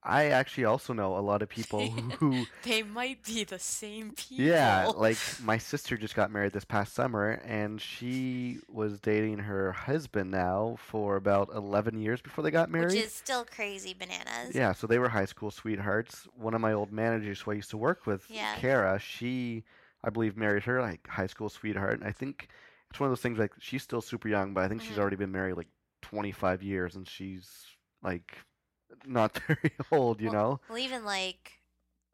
I actually also know a lot of people who they might be the same people Yeah, like my sister just got married this past summer, and she was dating her husband now for about 11 years before they got married. Which is still crazy bananas. Yeah, so they were high school sweethearts. One of my old managers who I used to work with, Yeah. Kara, she, I believe, married her like high school sweetheart. And I think it's one of those things like she's still super young, but I think she's Mhm. already been married like 25 years, and she's like not very old, you Well, know? Well, even like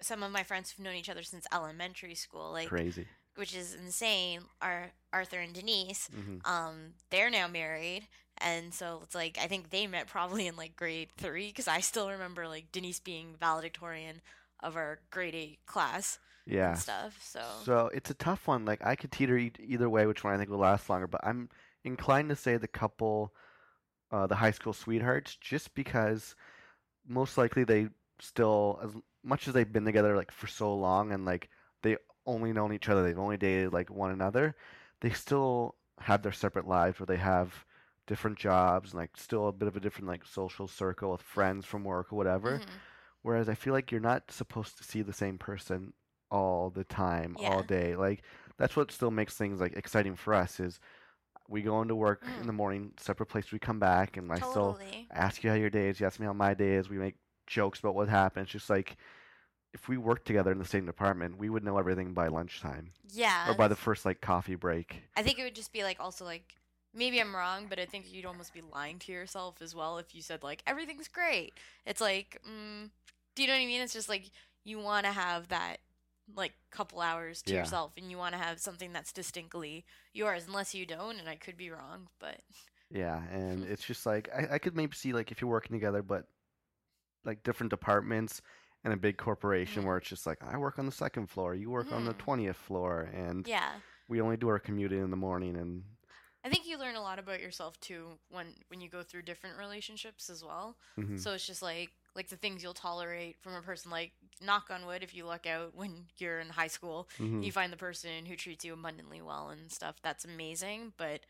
some of my friends who've known each other since elementary school, like Crazy. which is insane, are Arthur and Denise. hmm Um, they're now married, and so it's like I think they met probably in like grade three because I still remember like Denise being valedictorian of our grade eight class Yeah. stuff. So, So it's a tough one. Like I could teeter e- either way, which one I think will last longer. But I'm inclined to say the couple, uh, the high school sweethearts, just because most likely they still, as much as they've been together like for so long and like they only known each other, they've only dated like one another, they still have their separate lives where they have different jobs and like still a bit of a different like social circle with friends from work or whatever. Mm-hmm. mhm. Whereas I feel like you're not supposed to see the same person all the time, all day. Like that's what still makes things like exciting for us is we go into work in Mm. the morning, separate place we come back and I still ask you how your day is, you ask me how my day is, we make jokes about what happened. It's just like if we worked together in the same department, we would know everything by lunchtime. Yeah. or by the first like coffee break. I think it would just be like also like maybe I'm wrong, but I think you'd almost be lying to yourself as well if you said like everything's great. It's like, mm, do you know what I mean? It's just like you want to have that like couple hours to Yeah. yourself, and you want to have something that's distinctly yours, unless you don't, and I could be wrong, but Yeah, and it's just like I, I could maybe see like if you're working together, but like different departments and a big corporation Mhm. where it's just like I work on the second floor, you work on the Mhm. twentieth floor, and yeah. we only do our commuting in the morning. And I think you learn a lot about yourself too when when you go through different relationships as well. mhm. So it's just like like the things you'll tolerate from a person like knock on wood if you luck out when you're in high school Mhm. you find the person who treats you abundantly well and stuff that's amazing but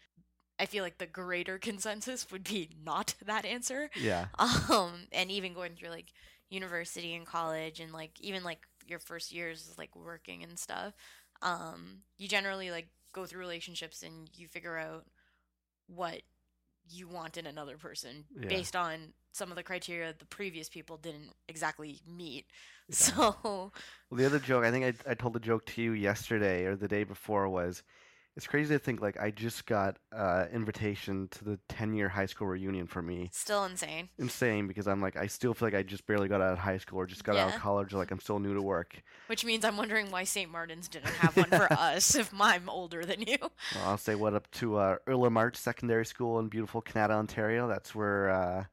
i feel like the greater consensus would be not that answer Yeah. um and even going through like university and college and like even like your first years like working and stuff um you generally like go through relationships and you figure out what you want in another person Yeah. based on some of the criteria the previous people didn't exactly meet Yeah. so Well, the other joke, I think I, I told the joke to you yesterday or the day before was, it's crazy to think like I just got uh, invitation to the 10 year high school reunion for me. still insane Insane because I'm like I still feel like I just barely got out of high school or just got out of college. Or, like I'm still new to work. which means i'm wondering why st martin's didn't have one for us if i'm older than you Well, I'll say what up to uh, Earl March Secondary School in beautiful Kanata, Ontario. That's where uh,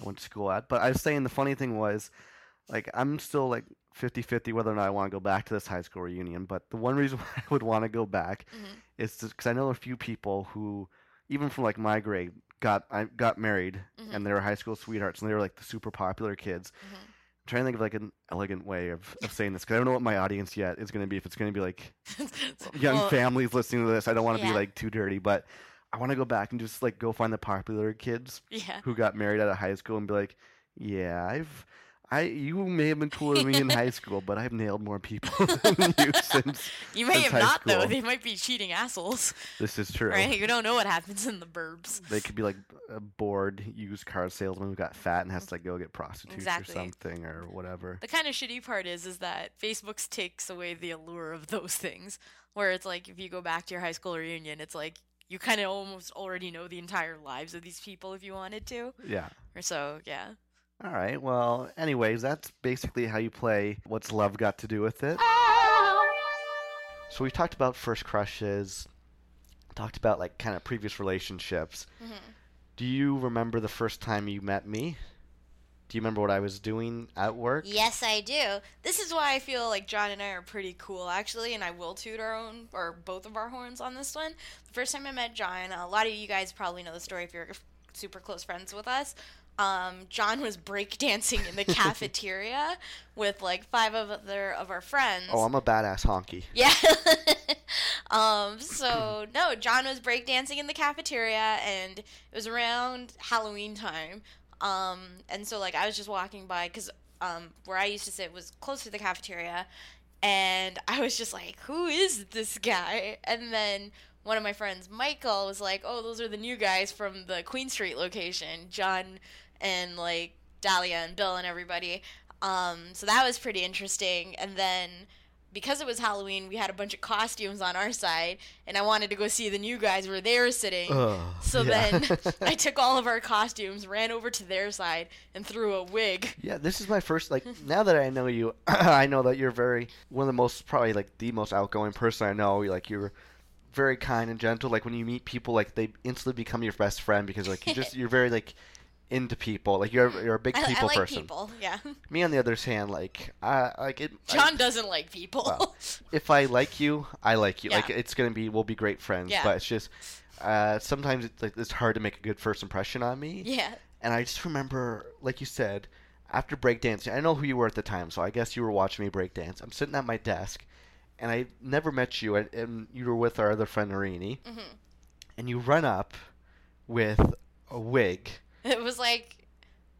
I went to school at. But I was saying the funny thing was, like, I'm still like 50 50 whether or not I want to go back to this high school reunion. But the one reason why I would want to go back Mhm. Is because I know a few people who, even from like my grade, got I got married Mhm. and they were high school sweethearts and they were like the super popular kids. Mhm. I'm trying to think of like an elegant way of, of saying this because I don't know what my audience yet is going to be. If it's going to be like young Well, families listening to this. I don't want to yeah. be like too dirty, but I want to go back and just like go find the popular kids yeah who got married out of high school and be like, yeah, I've. I you may have been cooler than me in high school, but I've nailed more people than you since you may since have not though they might be cheating assholes this is true. right you don't know what happens in the burbs They could be like a bored used car salesman who got fat and has to like go get prostitutes Exactly. or something or whatever. The kind of shitty part is is that Facebook takes away the allure of those things. Where it's like if you go back to your high school reunion, it's like you kind of almost already know the entire lives of these people if you wanted to. Yeah. Or so, yeah. All right. Well, anyways, that's basically how you play What's Love Got to Do with It? So we talked about first crushes, talked about like kind of previous relationships. Mhm. Do you remember the first time you met me? Do you remember what I was doing at work? Yes, I do. This is why I feel like John and I are pretty cool, actually, and I will toot our own or both of our horns on this one. The first time I met John, a lot of you guys probably know the story if you're super close friends with us. Um, John was breakdancing in the cafeteria with like five of other of our friends. Oh, I'm a badass honky. Yeah. um, so no, John was breakdancing in the cafeteria and it was around Halloween time. Um, and so like I was just walking by cuz um where I used to sit was close to the cafeteria and I was just like, "Who is this guy?" And then one of my friends, Michael, was like, "Oh, those are the new guys from the Queen Street location, John and like Dahlia and Bill and everybody." Um, so that was pretty interesting. And then because it was Halloween, we had a bunch of costumes on our side, and I wanted to go see the new guys where they were sitting. So yeah. then I took all of our costumes, ran over to their side, and threw a wig. Yeah, this is my first like now that I know you, I know that you're very one of the most probably like the most outgoing person I know. Like you're very kind and gentle. Like when you meet people, like they instantly become your best friend because like you just you're very like into people. Like you're you're a big I, people I like person. people, yeah. Me on the other hand, like I like it. I- John doesn't like people. Well, if I like you, I like you. Yeah. Like it's gonna be we'll be great friends. Yeah. But it's just uh, sometimes it's like it's hard to make a good first impression on me. yeah. And I just remember, like you said, after breakdancing, I know who you were at the time, so I guess you were watching me breakdance. I'm sitting at my desk, and I never met you, and, and you were with our other friend Arini, hmm and you run up with a wig. It was like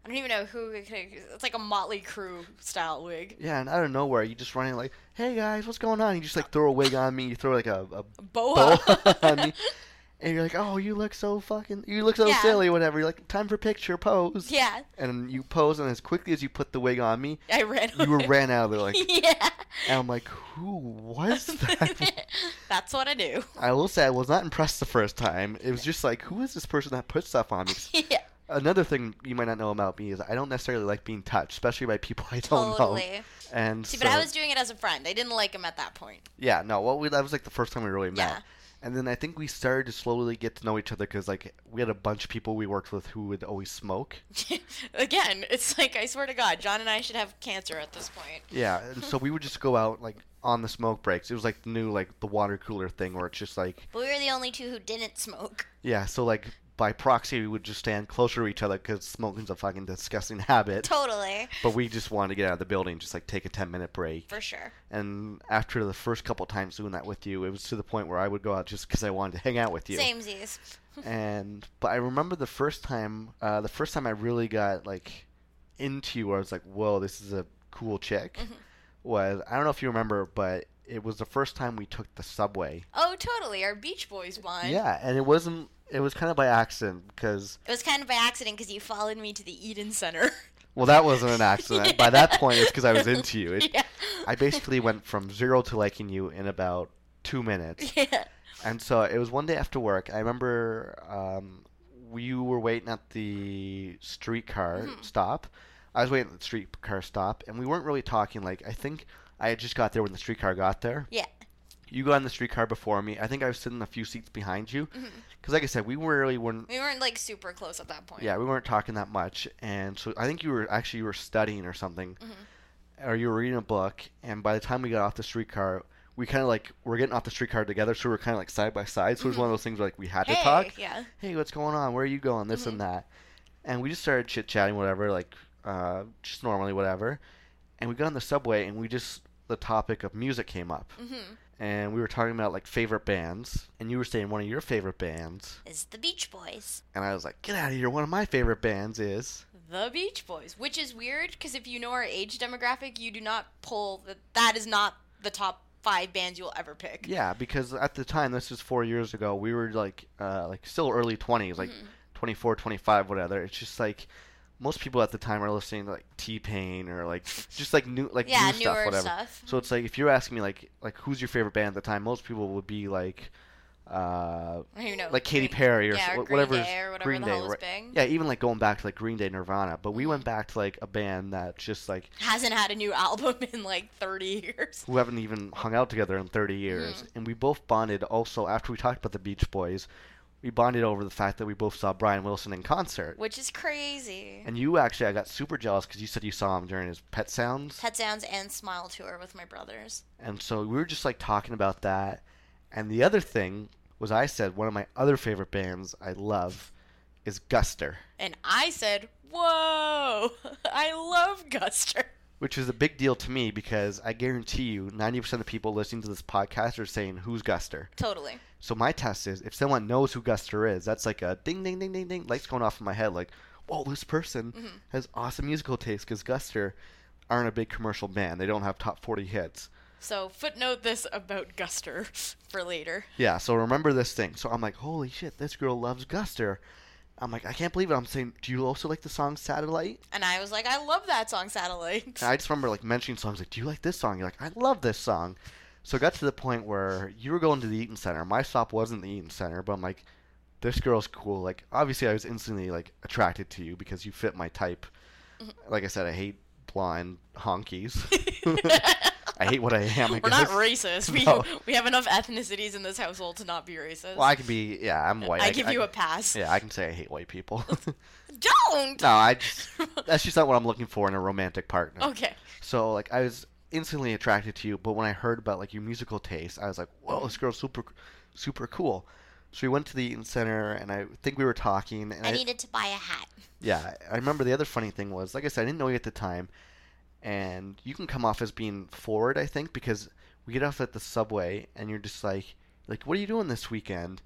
I don't even know who. It's like a Motley Crue style wig. Yeah, and out of nowhere, you just running like, "Hey guys, what's going on?" You just like throw a wig on me. You throw like a, a Boa. boa on me, and you're like, "Oh, you look so fucking, you look so Yeah. silly, whatever." You're like, "Time for picture, pose." yeah, And you pose, and as quickly as you put the wig on me, I ran. you were ran out of there like. yeah. And I'm like, who was that? That's what I do. I will say I was not impressed the first time. It was just like, who is this person that puts stuff on me? yeah, Another thing you might not know about me is I don't necessarily like being touched, especially by people I don't know. totally. And See, so, but I was doing it as a friend. I didn't like him at that point. yeah, no, well, we, that was like the first time we really met. Yeah. And then I think we started to slowly get to know each other because like we had a bunch of people we worked with who would always smoke. Again, it's like I swear to God, John and I should have cancer at this point. Yeah, and so we would just go out like on the smoke breaks. It was like the new like the water cooler thing where it's just like But we were the only two who didn't smoke. Yeah, so like by proxy we would just stand closer to each other because smoking's a fucking disgusting habit. Totally. But we just wanted to get out of the building, just like take a ten minute break. For sure. And after the first couple times doing that with you, it was to the point where I would go out just because I wanted to hang out with you. Same Z's. and but I remember the first time, uh, the first time I really got like into you, where I was like, "Whoa, this is a cool chick." Mhm. Was I don't know if you remember, but it was the first time we took the subway. Oh, totally. Our Beach Boys one. Yeah, and it wasn't. It was kind of by accident because It was kind of by accident because you followed me to the Eaton Center. well, that wasn't an accident. By that point, it's because I was into you. It, yeah. I basically went from zero to liking you in about two minutes. Yeah. And so it was one day after work. I remember um, you were waiting at the streetcar Mhm. stop. I was waiting at the streetcar stop, and we weren't really talking. Like I think I had just got there when the streetcar got there. Yeah. You got on the streetcar before me. I think I was sitting a few seats behind you. Mhm. Because, like I said, we really weren't. We weren't like super close at that point. Yeah, we weren't talking that much, and so I think you were actually you were studying or something, Mhm. or you were reading a book. And by the time we got off the streetcar, we kind of like we're getting off the streetcar together, so we are kind of like side by side. So it was one of those things where like we had Hey. to talk. Yeah. Hey, what's going on? Where are you going? This and that, and we just started chit chatting, whatever, like uh, just normally, whatever. And we got on the subway, and we just the topic of music came up, Mhm. And we were talking about like favorite bands, and you were saying one of your favorite bands, Is the Beach Boys. and I was like, get out of here! One of my favorite bands is. The Beach Boys, which is weird because if you know our age demographic, you do not pull that. That is not the top five bands you'll ever pick. Yeah, because at the time, this was four years ago, we were like, uh, like still early twenties, like Mhm. 24, 25, whatever. It's just like most people at the time are listening to like T Pain or like just like new, like yeah, new stuff, newer whatever. stuff. So it's like if you're asking me like, like who's your favorite band at the time, most people would be like, uh, like Katy Perry or yeah, or wh- Green Day or whatever Green the Day, right. yeah, even like going back to like Green Day, Nirvana. But we went back to like a band that just like Hasn't had a new album in like 30 years. who haven't even hung out together in 30 years. Mhm. And we both bonded also after we talked about the Beach Boys, we bonded over the fact that we both saw Brian Wilson in concert. Which is crazy. And you actually, I got super jealous because you said you saw him during his Pet Sounds. Pet Sounds and Smile Tour with my brothers. And so we were just like talking about that. And the other thing was, I said one of my other favorite bands I love is Guster, And I said, Whoa, I love Guster. which is a big deal to me because I guarantee you 90% of people listening to this podcast are saying, Who's Guster? Totally. So my test is if someone knows who Guster is, that's like a ding, ding, ding, ding, ding, lights going off in my head. Like, whoa, this person Mhm. has awesome musical taste because Guster aren't a big commercial band. They don't have top 40 hits. So footnote this about Guster for later. Yeah, so remember this thing. So I'm like, holy shit, this girl loves Guster. I'm like, I can't believe it. I'm saying, do you also like the song Satellite? And I was like, I love that song, Satellite. And I just remember like mentioning songs like, do you like this song? You're like, I love this song. So it got to the point where you were going to the Eaton Center. My stop wasn't the Eaton Center, but I'm like, this girl's cool. Like, obviously, I was instantly like attracted to you because you fit my type. Mm-hmm. Like I said, I hate blonde honkies. I hate what I am. I We're not racist. We No. we have enough ethnicities in this household to not be racist. Well, I could be. Yeah, I'm white. I give you a pass. Yeah, I can say I hate white people. Don't. no, I just that's just not what I'm looking for in a romantic partner. Okay. So like I was instantly attracted to you, but when I heard about like your musical taste, I was like, whoa, this girl's super, super cool. So we went to the Eaton Center, and I think we were talking. And I needed to buy a hat. yeah, I remember the other funny thing was, like I said, I didn't know you at the time, and you can come off as being forward, I think, because we get off at the subway, and you're just like, like, what are you doing this weekend?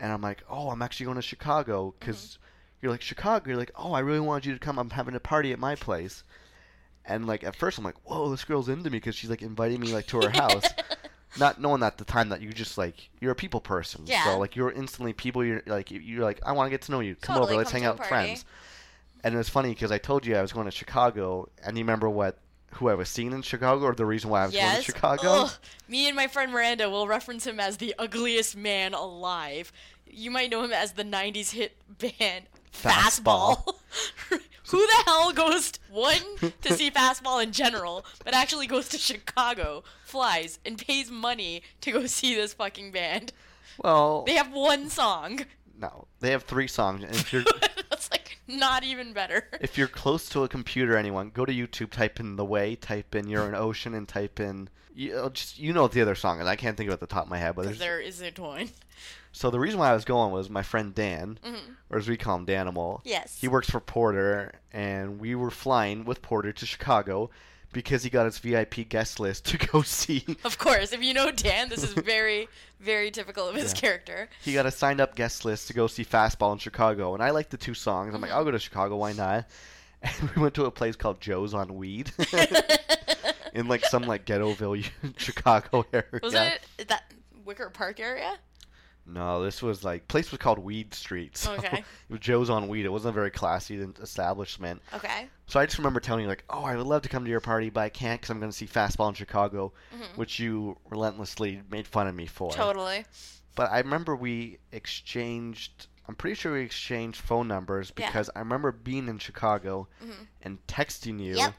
And I'm like, oh, I'm actually going to Chicago, mm-hmm. because you're like Chicago. You're like, oh, I really wanted you to come. I'm having a party at my place. And like at first, I'm like, whoa, this girl's into me because she's like inviting me like to her house, not knowing at the time that you just like you're a people person. Yeah. So like you're instantly people. You're like you're like I want to get to know you. Come Totally, over, let's come hang to a out, party. friends. And it was funny because I told you I was going to Chicago, and you remember what who I was seeing in Chicago, or the reason why I was going to Chicago? Ugh. Me and my friend Miranda will reference him as the ugliest man alive. You might know him as the '90s hit band Fastball. Fastball. Who the hell goes one to see Fastball in general, but actually goes to Chicago, flies, and pays money to go see this fucking band? Well, They have one song. no, they have three songs, and if you're Not even better. If you're close to a computer, anyone, go to YouTube, type in The Way, type in You're an Ocean, and type in. You know, just you know what the other song is. I can't think of it at the top of my head, but there isn't one. So the reason why I was going was my friend Dan, hmm or as we call him, Danimal. Yes. He works for Porter, and we were flying with Porter to Chicago because he got his VIP guest list to go see. Of course, if you know Dan, this is very, very typical of his Yeah. character. He got a signed up guest list to go see Fastball in Chicago, and I like the two songs. I'm like, Mhm. I'll go to Chicago, why not? And we went to a place called Joe's on Weed in like some like ghettoville Chicago area. Was it that Wicker Park area? No, this was like place was called Weed Street. So Okay. it was Joe's on Weed. It wasn't a very classy establishment. Okay. So I just remember telling you like, oh, I would love to come to your party, but I can't because I'm going to see Fastball in Chicago, Mhm. which you relentlessly made fun of me for. Totally. But I remember we exchanged. I'm pretty sure we exchanged phone numbers Yeah. because I remember being in Chicago Mhm. and texting you, Yep.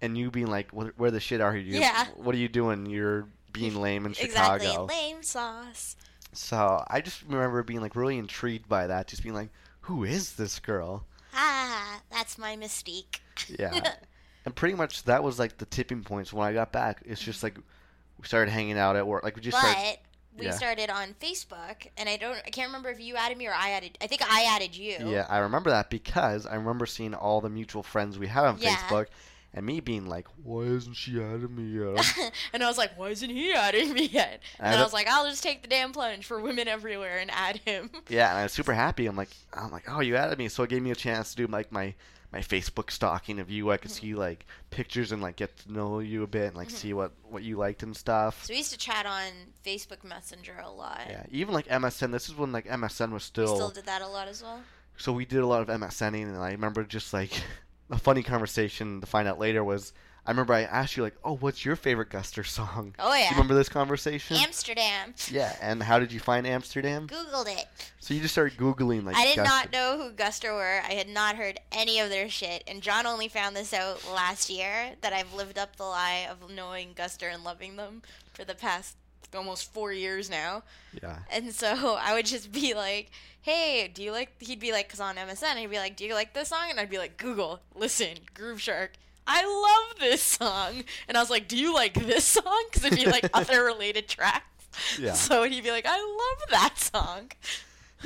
and you being like, "Where where the shit are you? Yeah. What are you doing? You're being lame in Chicago." exactly. Chicago." Lame sauce. So I just remember being like really intrigued by that, just being like, "Who is this girl?" Ah, that's my mystique. Yeah. and pretty much that was like the tipping points when I got back. It's just like we started hanging out at work. Like we just but started. we yeah. started on Facebook, and I don't, I can't remember if you added me or I added. I think I added you. Yeah, I remember that because I remember seeing all the mutual friends we had on Yeah. Facebook, and me being like, "Why isn't she adding me yet?" And I was like, why isn't he adding me yet? I And I don't- was like, I'll just take the damn plunge for women everywhere and add him. yeah, and I was super happy. I'm like, I'm like, "Oh, you added me!" So it gave me a chance to do like my my Facebook stalking of you. I could see like pictures and like get to know you a bit and like see mm-hmm. what what you liked and stuff. So we used to chat on Facebook Messenger a lot. Yeah, even like MSN. This is when like MSN was We still. still did that a lot as well. so we did a lot of MSNing, and I remember just like a funny conversation to find out later was I remember I asked you like, "Oh, what's your favorite Guster song?" Oh yeah. Do you remember this conversation? Amsterdam. yeah, and how did you find Amsterdam? Googled it. So you just started googling like. I did Guster. not know who Guster were. I had not heard any of their shit, and John only found this out last year. That I've lived up the lie of knowing Guster and loving them for the past Almost four years now. Yeah. And so I would just be like, "Hey, do you like?" He'd be like, "Cause on MSN, he'd be like, "Do you like this song?" And I'd be like, Google, listen, Grooveshark. I love this song. And I was like, do you like this song? Because it'd be like other related tracks. Yeah. So he'd be like, I love that song.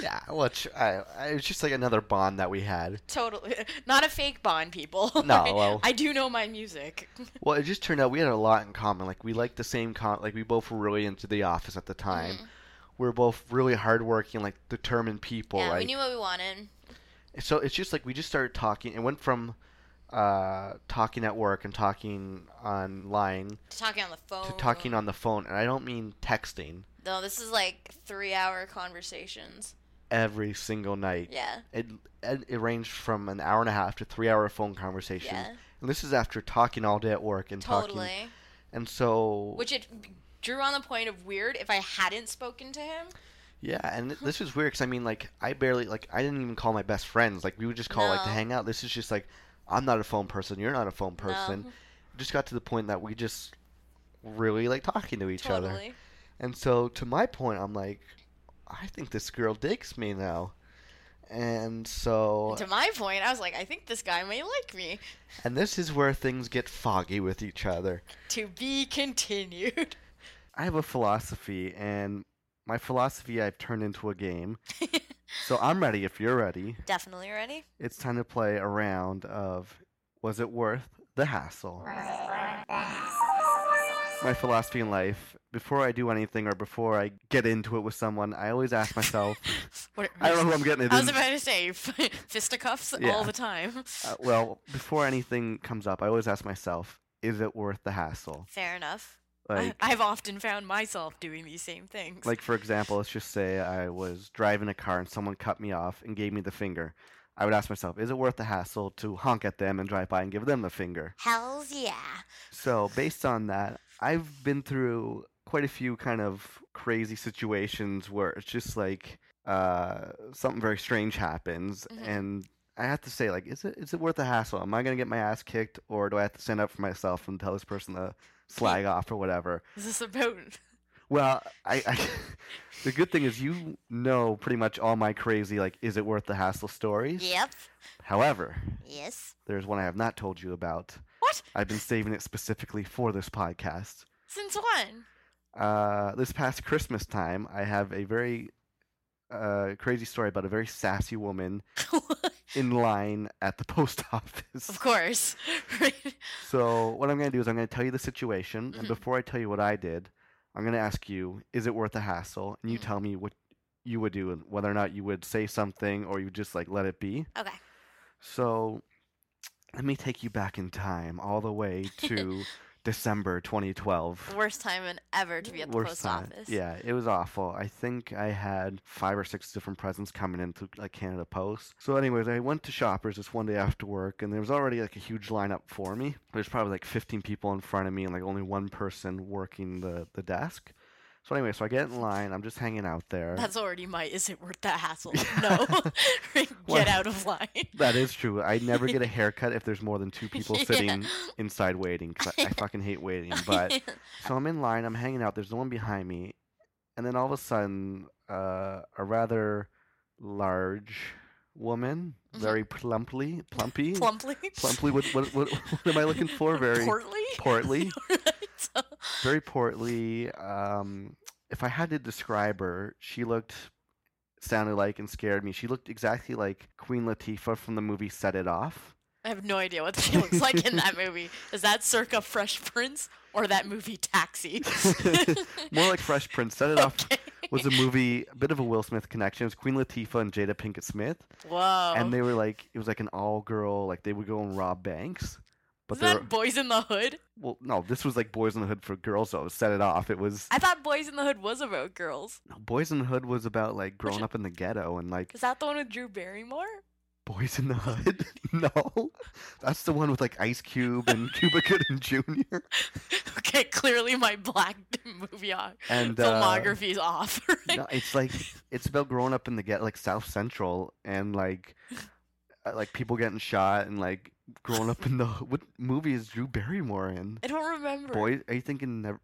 Yeah. Which I, I it was just like another bond that we had. Totally. Not a fake bond, people. No, well- I do know my music. Well, it just turned out we had a lot in common. Like we liked the same con. Like we both were really into The Office at the time. Mhm. We were both really hardworking, like determined people. yeah, right? we knew what we wanted. so it's just like we just started talking. It went from uh, talking at work and talking online To talking on the phone. to talking on the phone, and I don't mean texting No, this is like three-hour conversations. Every single night. Yeah. It, it it ranged from an hour and a half to three hour phone conversations. Yeah. And this is after talking all day at work and talking. Totally. And so Which it drew on the point of weird if I hadn't spoken to him. yeah, and this is weird because I mean like I barely like I didn't even call my best friends. Like we would just call like to hang out. This is just like I'm not a phone person. You're not a phone person. No. Just got to the point that we just really like talking to each other. And so to my point, I'm like, I think this girl digs me now. And so, To my point, I was like, I think this guy may like me. and this is where things get foggy with each other. To be continued. I have a philosophy, and my philosophy I've turned into a game. So I'm ready if you're ready. Definitely ready. It's time to play a round of Was it worth the hassle? My philosophy in life before I do anything or before I get into it with someone, I always ask myself, What, I don't know who I'm getting it I was about to say fisticuffs Yeah. all the time. Uh, well, before anything comes up, I always ask myself, is it worth the hassle? Fair enough. Like, I, I've often found myself doing these same things. like for example, let's just say I was driving a car and someone cut me off and gave me the finger. I would ask myself, is it worth the hassle to honk at them and drive by and give them the finger? Hell's yeah. So, based on that, I've been through quite a few kind of crazy situations where it's just like uh, something very strange happens, Mhm. and I have to say, like, is it is it worth the hassle? Am I gonna get my ass kicked, or do I have to stand up for myself and tell this person to slag off or whatever? Is this about Well, I, I the good thing is you know pretty much all my crazy like is it worth the hassle stories. Yep. However, Yes. there's one I have not told you about. What? I've been saving it specifically for this podcast. Since when? Uh, this past Christmas time, I have a very uh, crazy story about a very sassy woman in line at the post office. of course. Right. So what I'm going to do is I'm going to tell you the situation, and Mhm. before I tell you what I did, I'm going to ask you, is it worth the hassle? And you Mhm. tell me what you would do and whether or not you would say something or you just like let it be. Okay. So let me take you back in time all the way to December 2012. Worst time in ever to be at the Worst post time. office. Yeah, it was awful. I think I had five or six different presents coming in through like Canada Post. So, anyways, I went to Shoppers this one day after work, and there was already like a huge lineup for me. There's probably like 15 people in front of me, and like only one person working the the desk. So anyway, so I get in line. I'm just hanging out there. That's already my is it worth the hassle? No. Get Well, out of line. that is true. I never get a haircut if there's more than two people Yeah. sitting inside waiting. 'cause I, I fucking hate waiting. But So I'm in line, I'm hanging out, there's no one behind me, and then all of a sudden, uh, a rather large woman, Mhm. very plumply, plumpy, plumply. plumply. What, what, what, what am I looking for? Very portly. portly, very portly. Um, if I had to describe her, she looked, sounded like, and scared me. She looked exactly like Queen Latifah from the movie Set It Off. I have no idea what she looks like in that movie. Is that circa Fresh Prince or that movie Taxi? More like Fresh Prince. Set It Off was a movie, a bit of a Will Smith connection. It was Queen Latifah and Jada Pinkett Smith. Whoa. and they were like it was like an all girl like they would go and rob banks but Isn't that were Boys in the Hood? well no this was like boys in the hood for girls though set it off it was I thought Boys in the Hood was about girls. no, boys in the hood was about like growing it- up in the ghetto and like Is that the one with Drew Barrymore? boys in the hood no that's the one with like ice cube and cuba gooding jr okay, clearly my black movie o- and uh, filmography is off. Right? no, it's like it's about growing up in the ghetto like south central and like uh, like people getting shot and like growing up in the what movie is drew barrymore in I don't remember. boy are you thinking never,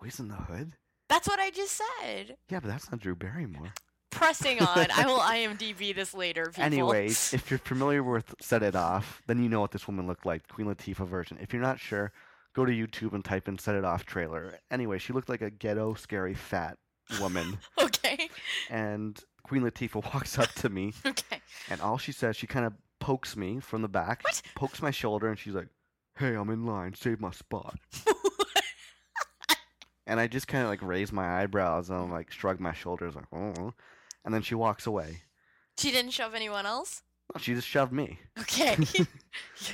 boys in the hood That's what I just said. Yeah, but that's not Drew Barrymore. Pressing on. I will IMDb this later, people. Anyways, if you're familiar with Set It Off, then you know what this woman looked like, Queen Latifah version. If you're not sure, go to YouTube and type in Set It Off trailer. Anyway, she looked like a ghetto, scary, fat woman. okay. and Queen Latifah walks up to me, Okay. and all she says, she kind of pokes me from the back, What? pokes my shoulder, and she's like, Hey, I'm in line, save my spot. And I just kind of like raise my eyebrows and I'm like shrug my shoulders, like, oh. And then she walks away. she didn't shove anyone else? No, she just shoved me. Okay.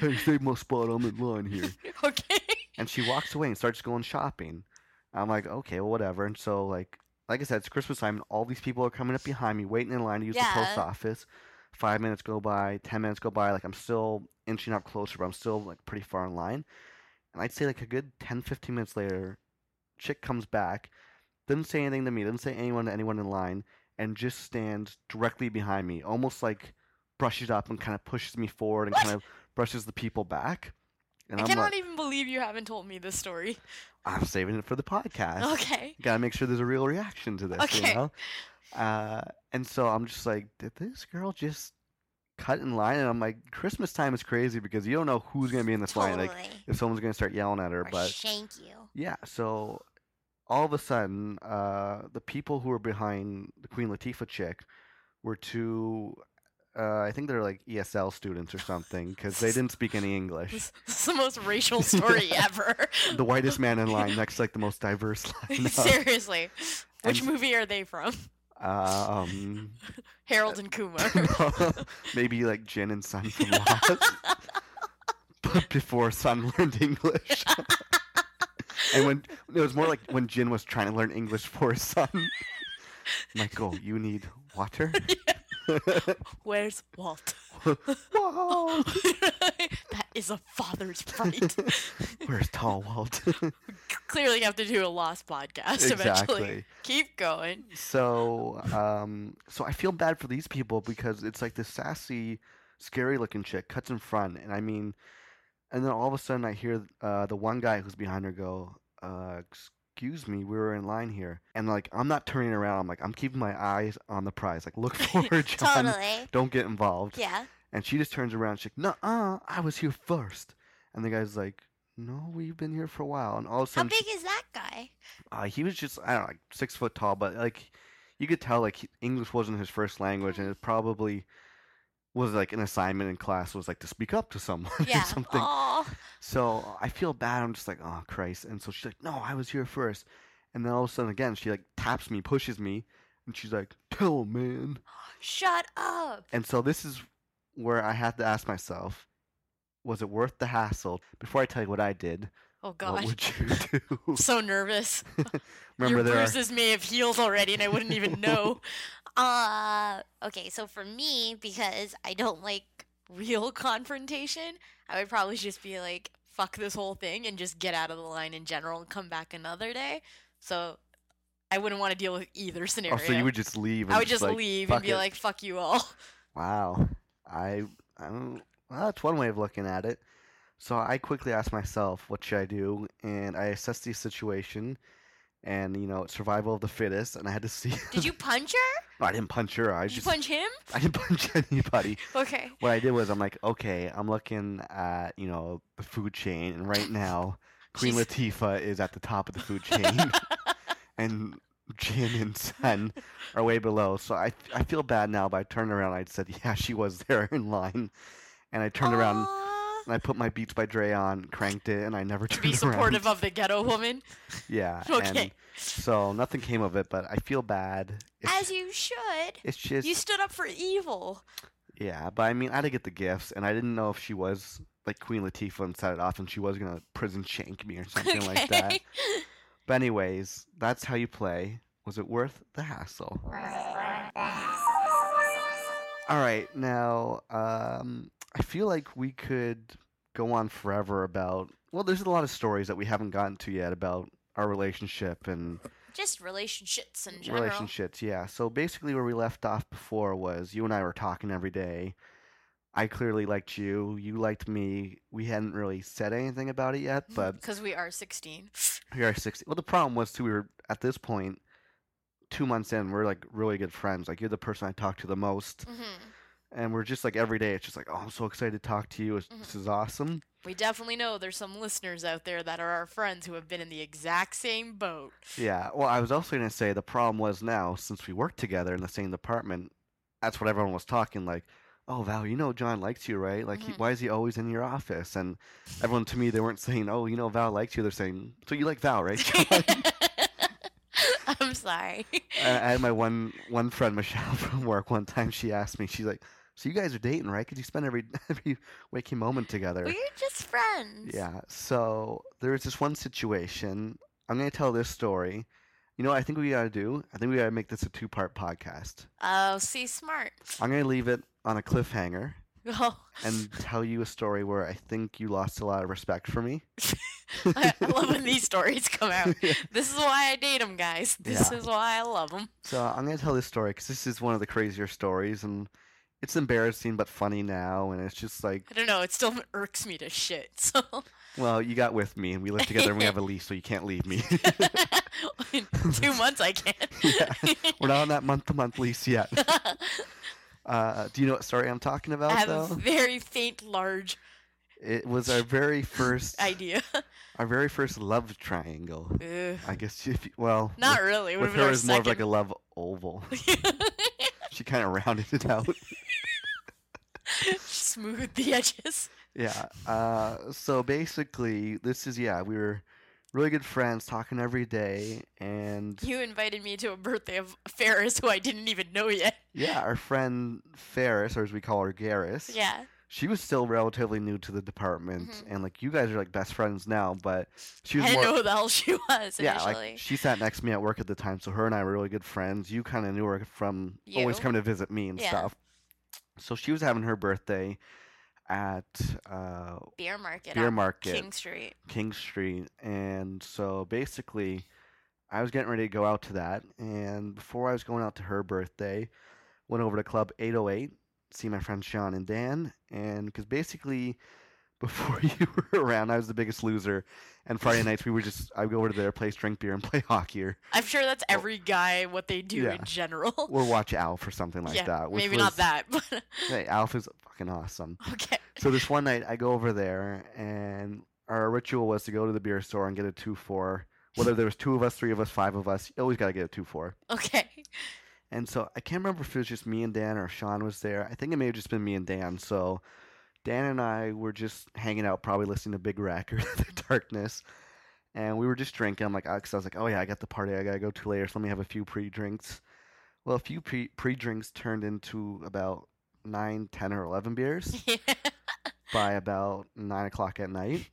hey, save my spot. I'm in line here. okay. And she walks away and starts going shopping. I'm like, okay, well, whatever. And so, like, like I said, it's Christmas time, and all these people are coming up behind me, waiting in line to use the post Yeah. office. Five minutes go by, ten minutes go by. Like, I'm still inching up closer, but I'm still like pretty far in line. And I'd say like a good 10, 15 minutes later, chick comes back, doesn't say anything to me, doesn't say anyone to anyone in line, and just stands directly behind me, almost like brushes up and kind of pushes me forward and What? kind of brushes the people back. And I I'm cannot like, even believe you haven't told me this story. I'm saving it for the podcast. Okay. Gotta make sure there's a real reaction to this, Okay. you know? Uh, and so I'm just like, did this girl just cut in line? And I'm like, Christmas time is crazy because you don't know who's gonna be in this line. Like, if someone's gonna start yelling at her, or but shank you. yeah, so all of a sudden, uh, the people who were behind the Queen Latifah chick were two. Uh, I think they're like ESL students or something because they didn't speak any English. This, this is the most racial story ever. The whitest man in line next to like the most diverse line. Seriously. Which And- movie are they from? Um, Harold and Kumar. maybe like Jin and Sun from Lost, but before Sun learned English. and when it was more like when Jin was trying to learn English for his son. Michael, you need water. Where's Walt? Whoa! that is a father's fight. Where's Tall Walt? Clearly, have to do a lost podcast eventually. Keep going. So, um, so I feel bad for these people because it's like this sassy, scary-looking chick cuts in front, and I mean, and then all of a sudden I hear uh, the one guy who's behind her go, uh, "Ex- excuse me, we were in line here. And like, I'm not turning around. I'm like, I'm keeping my eyes on the prize. Like, look for her, John. totally. Don't get involved. Yeah. And she just turns around. She's like, "Nuh-uh, I was here first. And the guy's like, "No, we've been here for a while." And all of a sudden, How big is that guy? uh, he was just I don't know, like six foot tall, but like you could tell like he, English wasn't his first language, and it probably was like an assignment in class was like to speak up to someone Yeah. or something. Aw. So I feel bad. I'm just like, oh Christ. And so she's like, no, I was here first. And then all of a sudden again, she like taps me, pushes me, and she's like, tell him, man. Shut up. And so this is where I had to ask myself, was it worth the hassle? Before I tell you what I did, Oh what god. would you do? I'm so nervous. Remember Your there are, bruises may have healed already and I wouldn't even know. Uh, okay, so for me, because I don't like real confrontation, I would probably just be like, Fuck this whole thing and just get out of the line in general and come back another day. So I wouldn't want to deal with either scenario. oh, so you would just leave? And I would just like, leave and be it. like, fuck you all. Wow. I I don't well, that's one way of looking at it. So I quickly asked myself, what should I do? And I assessed the situation and you know, survival of the fittest and I had to see did you punch her? No, I didn't punch her. I Did you just punch him? I didn't punch anybody. Okay. What I did was I'm like, okay, I'm looking at, you know, the food chain and right now Queen She's- Latifah is at the top of the food chain and Jin and Sun are way below. So I I feel bad now, but I turned around. I said, yeah, she was there in line, and I turned around. And I put my Beats by Dre on, cranked it, and I never To turned be around. supportive of the ghetto woman. Yeah. Okay. And so nothing came of it, but I feel bad. It's, As you should. it's just You stood up for evil. yeah, but I mean, I had to get the gifts, and I didn't know if she was like Queen Latifah and set it off, and she was gonna prison shank me or something like that. Okay. But anyways, that's how you play. Was it worth the hassle? All right, now um, I feel like we could go on forever about. Well, there's a lot of stories that we haven't gotten to yet about our relationship and Just relationships in general. relationships. Yeah. So basically, where we left off before was you and I were talking every day. I clearly liked you. You liked me. We hadn't really said anything about it yet, but Because we are 16. we are 60. Well, the problem was too. We were at this point, two months in. We're like really good friends. Like you're the person I talk to the most, hmm and we're just like every day. It's just like, oh, I'm so excited to talk to you. It's, This is awesome. We definitely know there's some listeners out there that are our friends who have been in the exact same boat. Yeah. Well, I was also gonna say the problem was now since we worked together in the same department, that's what everyone was talking like. Oh Val, you know John likes you, right? Like, he, Mhm. why is he always in your office? And everyone to me, they weren't saying, "Oh, you know Val likes you." They're saying, "So you like Val, right?" John?" I'm sorry. I I had my one one friend Michelle from work one time. She asked me, she's like, "So you guys are dating, right? Because you spend every every waking moment together." We're just friends. Yeah. So there was this one situation. I'm gonna tell this story. You know what I think we gotta do? I think we gotta make this a two part podcast. Oh, see, smart. I'm gonna leave it on a cliffhanger Oh, and tell you a story where I think you lost a lot of respect for me. I I love when these stories come out. This is why I date them, guys. This Yeah. is why I love them. So I'm gonna tell this story because this is one of the crazier stories, and it's embarrassing but funny now, and it's just like, I don't know. It still irks me to shit. So well, you got with me, and we live together, and we have a lease, so you can't leave me. in two months I can't. Yeah. We're not on that month to month lease yet. Uh, do you know what story I'm talking about, I have though? a very faint, large It was our very first, idea. our very first love triangle. Ugh. I guess if you, well, Not with, really. It with her was more of like a love oval. She kind of rounded it out. Smooth the edges. yeah. Uh, so basically, this is yeah, we were really good friends, talking every day, and You invited me to a birthday of Ferris, who I didn't even know yet. yeah, our friend Ferris, or as we call her, Garris. yeah. She was still relatively new to the department, Mhm. and like you guys are like best friends now, but she I was didn't more. know who the hell she was Yeah, like she sat next to me at work at the time, so her and I were really good friends. You kind of knew her from always coming to visit me and Yeah. stuff. So she was having her birthday at uh, Beer market. Beer on market. King Street. King Street, and so basically, I was getting ready to go out to that, and before I was going out to her birthday, went over to Club 808, see my friends Sean and Dan, and because basically, before you were around, I was the biggest loser. And Friday nights we would just I would go over to their place, drink beer, and play hockey, or, I'm sure that's every guy what they do Yeah. in general. or watch Alf or something like yeah, that. Which maybe was, not that, but Hey, Alf is fucking awesome. okay. So this one night I go over there, and our ritual was to go to the beer store and get a two four. Whether there was two of us, three of us, five of us, you always got to get a two four. Okay. And so I can't remember if it was just me and Dan or Sean was there. I think it may have just been me and Dan. So Dan and I were just hanging out, probably listening to Big Wreck or The Darkness. And we were just drinking. I'm like, oh, because I was like, oh yeah, I got the party. I gotta go to later. So let me have a few pre-drinks. Well, a few pre pre-drinks turned into about nine, ten, or eleven beers by about nine o'clock at night.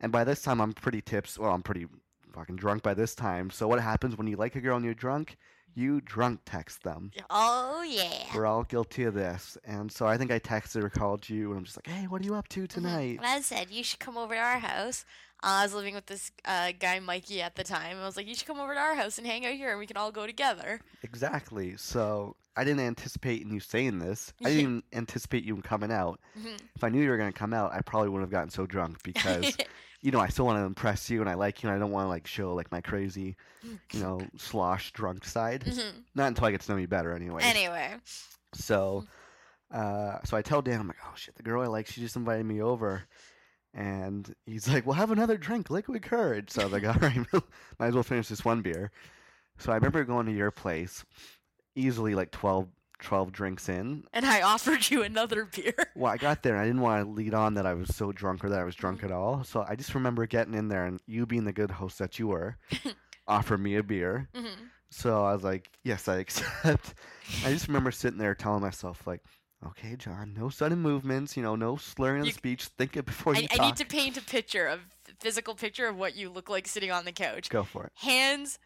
And by this time, I'm pretty tips. Well, I'm pretty fucking drunk by this time. So what happens when you like a girl and you're drunk? You drunk text them. Oh yeah. We're all guilty of this. And so I think I texted or called you, and I'm just like, hey, what are you up to Mhm. tonight? And I said you should come over to our house. Uh, I was living with this uh, guy Mikey at the time. I was like, you should come over to our house and hang out here, and we can all go together. Exactly. So I didn't anticipate you saying this. I didn't even anticipate you coming out. Mhm. If I knew you were going to come out, I probably wouldn't have gotten so drunk because, you know, I still want to impress you and I like you and I don't want to, like, show, like, my crazy, you know, slosh drunk side. Mhm. Not until I get to know you better, anyway. Anyway, So, uh, so I tell Dan, I'm like, oh shit, the girl I like, she just invited me over, and he's like, well, have another drink, liquid courage. So I was like, all right, might as well finish this one beer. So I remember going to your place, easily like 12, 12 drinks in. And I offered you another beer. Well, I got there and I didn't want to lead on that I was so drunk or that I was drunk at all. So I just remember getting in there and you being the good host that you were, offered me a beer. Mhm. So I was like, yes, I accept. I just remember sitting there telling myself, like, okay, John, no sudden movements, you know, no slurring of You- speech. Think it before you I, talk. I need to paint a picture a physical picture of what you look like sitting on the couch. Go for it. Hands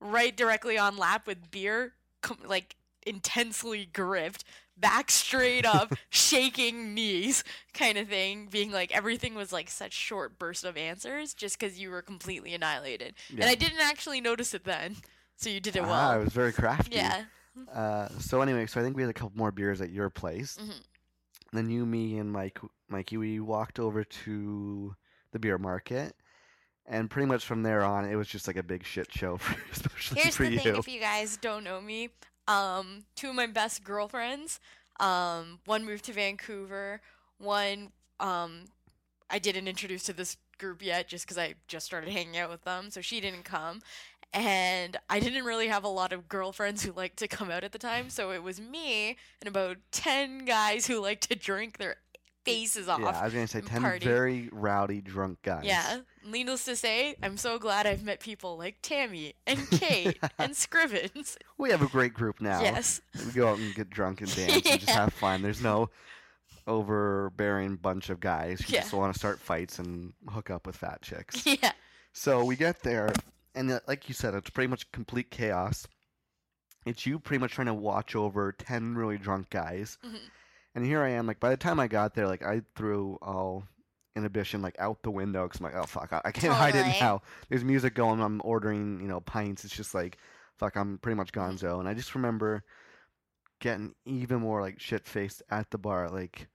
right directly on lap with beer, com- like intensely gripped, back straight up, shaking knees, kind of thing. Being like everything was like such short burst of answers, just because you were completely annihilated. And I didn't actually notice it then, so you did it Ah, well. I was very crafty. yeah. Uh, so anyway, so I think we had a couple more beers at your place. Mhm. Then you, me, and Mike, Mikey, we walked over to the beer market, and pretty much from there on, it was just like a big shit show, for, especially here's for the you. thing: if you guys don't know me, um, two of my best girlfriends, um, one moved to Vancouver, one, um, I didn't introduce to this group yet just because I just started hanging out with them, so she didn't come. And I didn't really have a lot of girlfriends who liked to come out at the time, so it was me and about 10 guys who like to drink their faces off. yeah, I was gonna say ten party. very rowdy drunk guys. Yeah. Needless to say, I'm so glad I've met people like Tammy and Kate and Scrivens. we have a great group now. Yes. We go out and get drunk and dance and just have fun. There's no overbearing bunch of guys who Yeah. just want to start fights and hook up with fat chicks. yeah, So we get there, and uh, like you said, it's pretty much complete chaos. It's you pretty much trying to watch over 10 really drunk guys. Mhm. And here I am, like, by the time I got there, like, I threw all inhibition, like, out the window because I'm like, oh, fuck, I, I can't hide it now. There's music going, I'm ordering, you know, pints. It's just like, fuck, I'm pretty much mm-hmm. gonzo. And I just remember getting even more, like, shit faced at the bar. Like,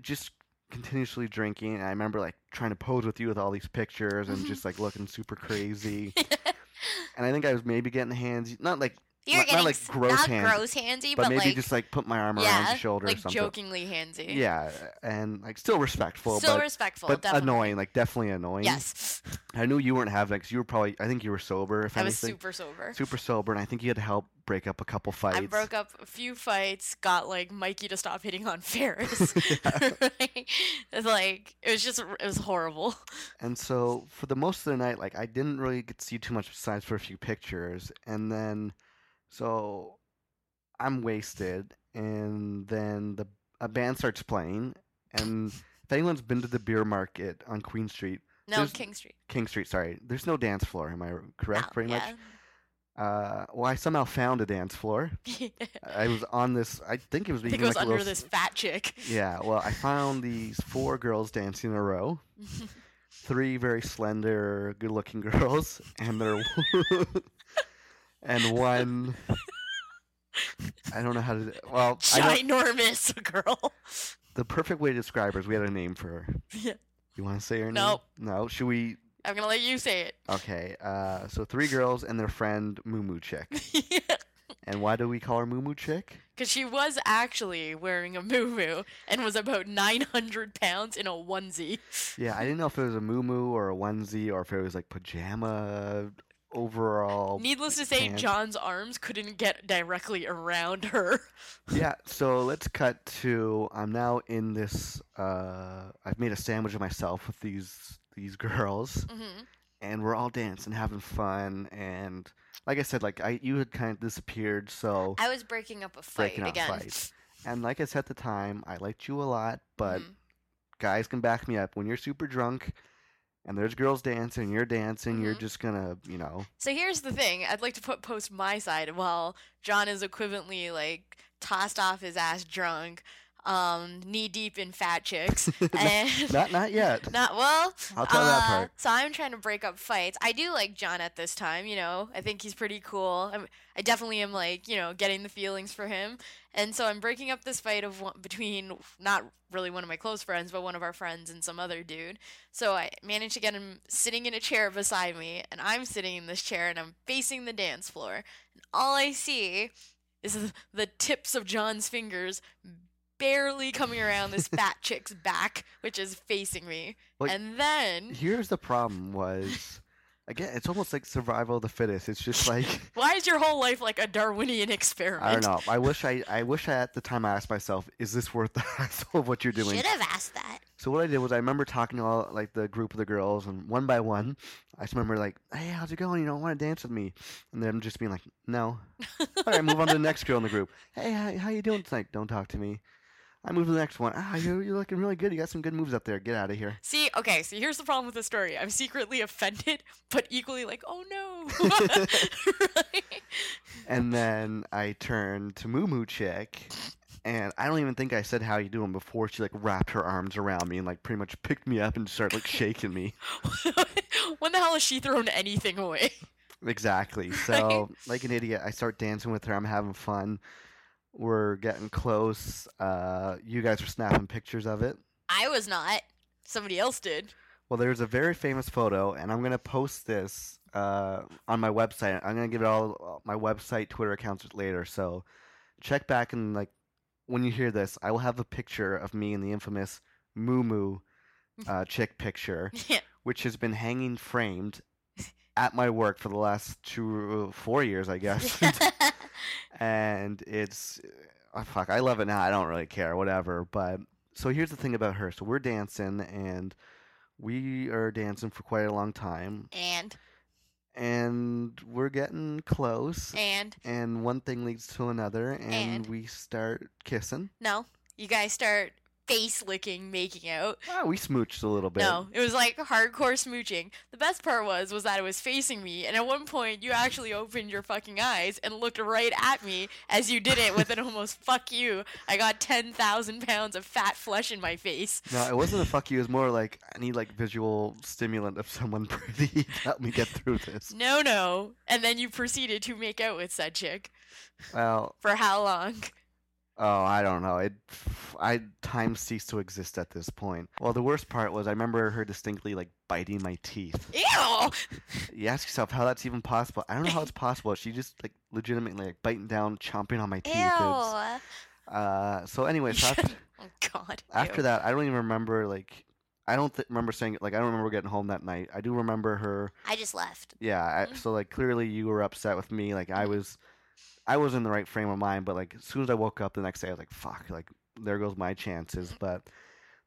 just continuously drinking. And I remember, like, trying to pose with you with all these pictures and mm-hmm. just, like, looking super crazy. and I think I was maybe getting hands, not like, you're Not- not getting like gross not hands, gross handsy, but, but, maybe like just, like, put my arm around yeah, your shoulder or like something. jokingly handsy. Yeah, and like still respectful, Still but respectful, but definitely. annoying, like definitely annoying. Yes. I knew you weren't having it 'cause you were probably. I think you were sober. If I was super sober. super sober, and I think you had to help break up a couple fights. I broke up a few fights, got like Mikey to stop hitting on Ferris. it's like it was just it was horrible. And so for the most of the night, like I didn't really get to see too much besides for a few pictures. And then, so I'm wasted, and then the a band starts playing, and if anyone's been to the beer market on Queen Street, No, King Street. King Street, sorry, there's no dance floor. Am I correct? No, pretty much. Uh, well, I somehow found a dance floor. I was on this. I think it was I think it was like under little this fat chick. Yeah, well, I found these four girls dancing in a row. Three very slender, good-looking girls, and they're and one. I don't know how to. Well, Ginormous girl. the perfect way to describe her is we had a name for her. Yeah. You want to say her Nope. name? No. No. Should we? I'm gonna let you say it. Okay. Uh, so three girls and their friend Moo Moo Chick. And why do we call her Moo Moo Chick? Because she was actually wearing a moo moo and was about 900 pounds in a onesie. Yeah, I didn't know if it was a moo moo or a onesie or if it was like pajama overall. Needless to say. John's arms couldn't get directly around her. Yeah, so let's cut to I'm now in this uh I've made a sandwich of myself with these these girls hmm and we're all dancing, having fun and like I said, like I you had kind of disappeared, so I was breaking up a fight Breaking up again. fights. and like I said at the time, I liked you a lot, but Mhm. guys can back me up when you're super drunk and there's girls dancing, you're dancing, you're Mhm. just gonna, you know, So here's the thing. I'd like to put post my side while John is equivalently like tossed off his ass drunk, um, knee deep in fat chicks. and not not yet. not well. I'll tell that uh, part. So I'm trying to break up fights. I do like John at this time. You know, I think he's pretty cool. I'm, I definitely am like you know getting the feelings for him, and so I'm breaking up this fight of one, between not really one of my close friends, but one of our friends and some other dude. So I managed to get him sitting in a chair beside me, and I'm sitting in this chair, and I'm facing the dance floor, and all I see is the tips of John's fingers barely coming around this fat chick's back, which is facing me. Like, and then, Here's the problem was again, it's almost like survival of the fittest. It's just like why is your whole life like a Darwinian experiment? I don't know. I wish I I wish I at the time I asked myself, is this worth the hassle of what you're doing? Should have asked that. So what I did was I remember talking to all like the group of the girls and one by one, I just remember like, hey, how's it going? You don't want to dance with me? And them just being like, no. All right, move on to the next girl in the group. Hey, how, how you doing tonight? Don't talk to me. I move to the next one. Ah, you're, you're looking really good. You got some good moves up there. Get out of here. See, okay, so here's the problem with the story. I'm secretly offended, but equally like, oh no. Right? And then I turned to Moo Moo Chick, and I don't even think I said how you doing before she like wrapped her arms around me and like pretty much picked me up and started like shaking me. when the hell has she thrown anything away? Exactly. So like an idiot, I start dancing with her. I'm having fun. We're getting close. Uh, you guys are snapping pictures of it. I was not. Somebody else did. Well, there's a very famous photo, and I'm gonna post this uh, on my website. I'm gonna give it all my website, Twitter accounts later. So check back and like when you hear this, I will have a picture of me in the infamous Moo Moo uh, chick picture, Yeah. which has been hanging framed at my work for the last two, four years, I guess. and it's uh, oh, fuck. I love it now. I don't really care, whatever. But so here's the thing about her. So we're dancing, and we are dancing for quite a long time, and and we're getting close. and And one thing leads to another, and, And? we start kissing. no, You guys start face licking, making out. Ah, we smooched a little bit. No, it was like hardcore smooching. The best part was was that it was facing me, and at one point you actually opened your fucking eyes and looked right at me as you did it with an almost "fuck you." I got ten thousand pounds of fat flesh in my face. No, it wasn't a fuck you. It was more like I need like visual stimulant of someone pretty to help me get through this. No, no, and then you proceeded to make out with said chick Well, for how long? Oh, I don't know. It, I time ceased to exist at this point. Well, the worst part was I remember her distinctly like biting my teeth. Ew! You ask yourself how that's even possible. I don't know how it's possible. She just like legitimately like biting down, chomping on my teeth. Ew. uh, so anyway, so after, Oh God. after ew. that, I don't even remember like I don't th- remember saying like I don't remember getting home that night. I do remember her. I just left. Yeah. I, Mhm. so like clearly you were upset with me. Like I was, I was in the right frame of mind. But like as soon as I woke up the next day, I was like, fuck. Like there goes my chances. But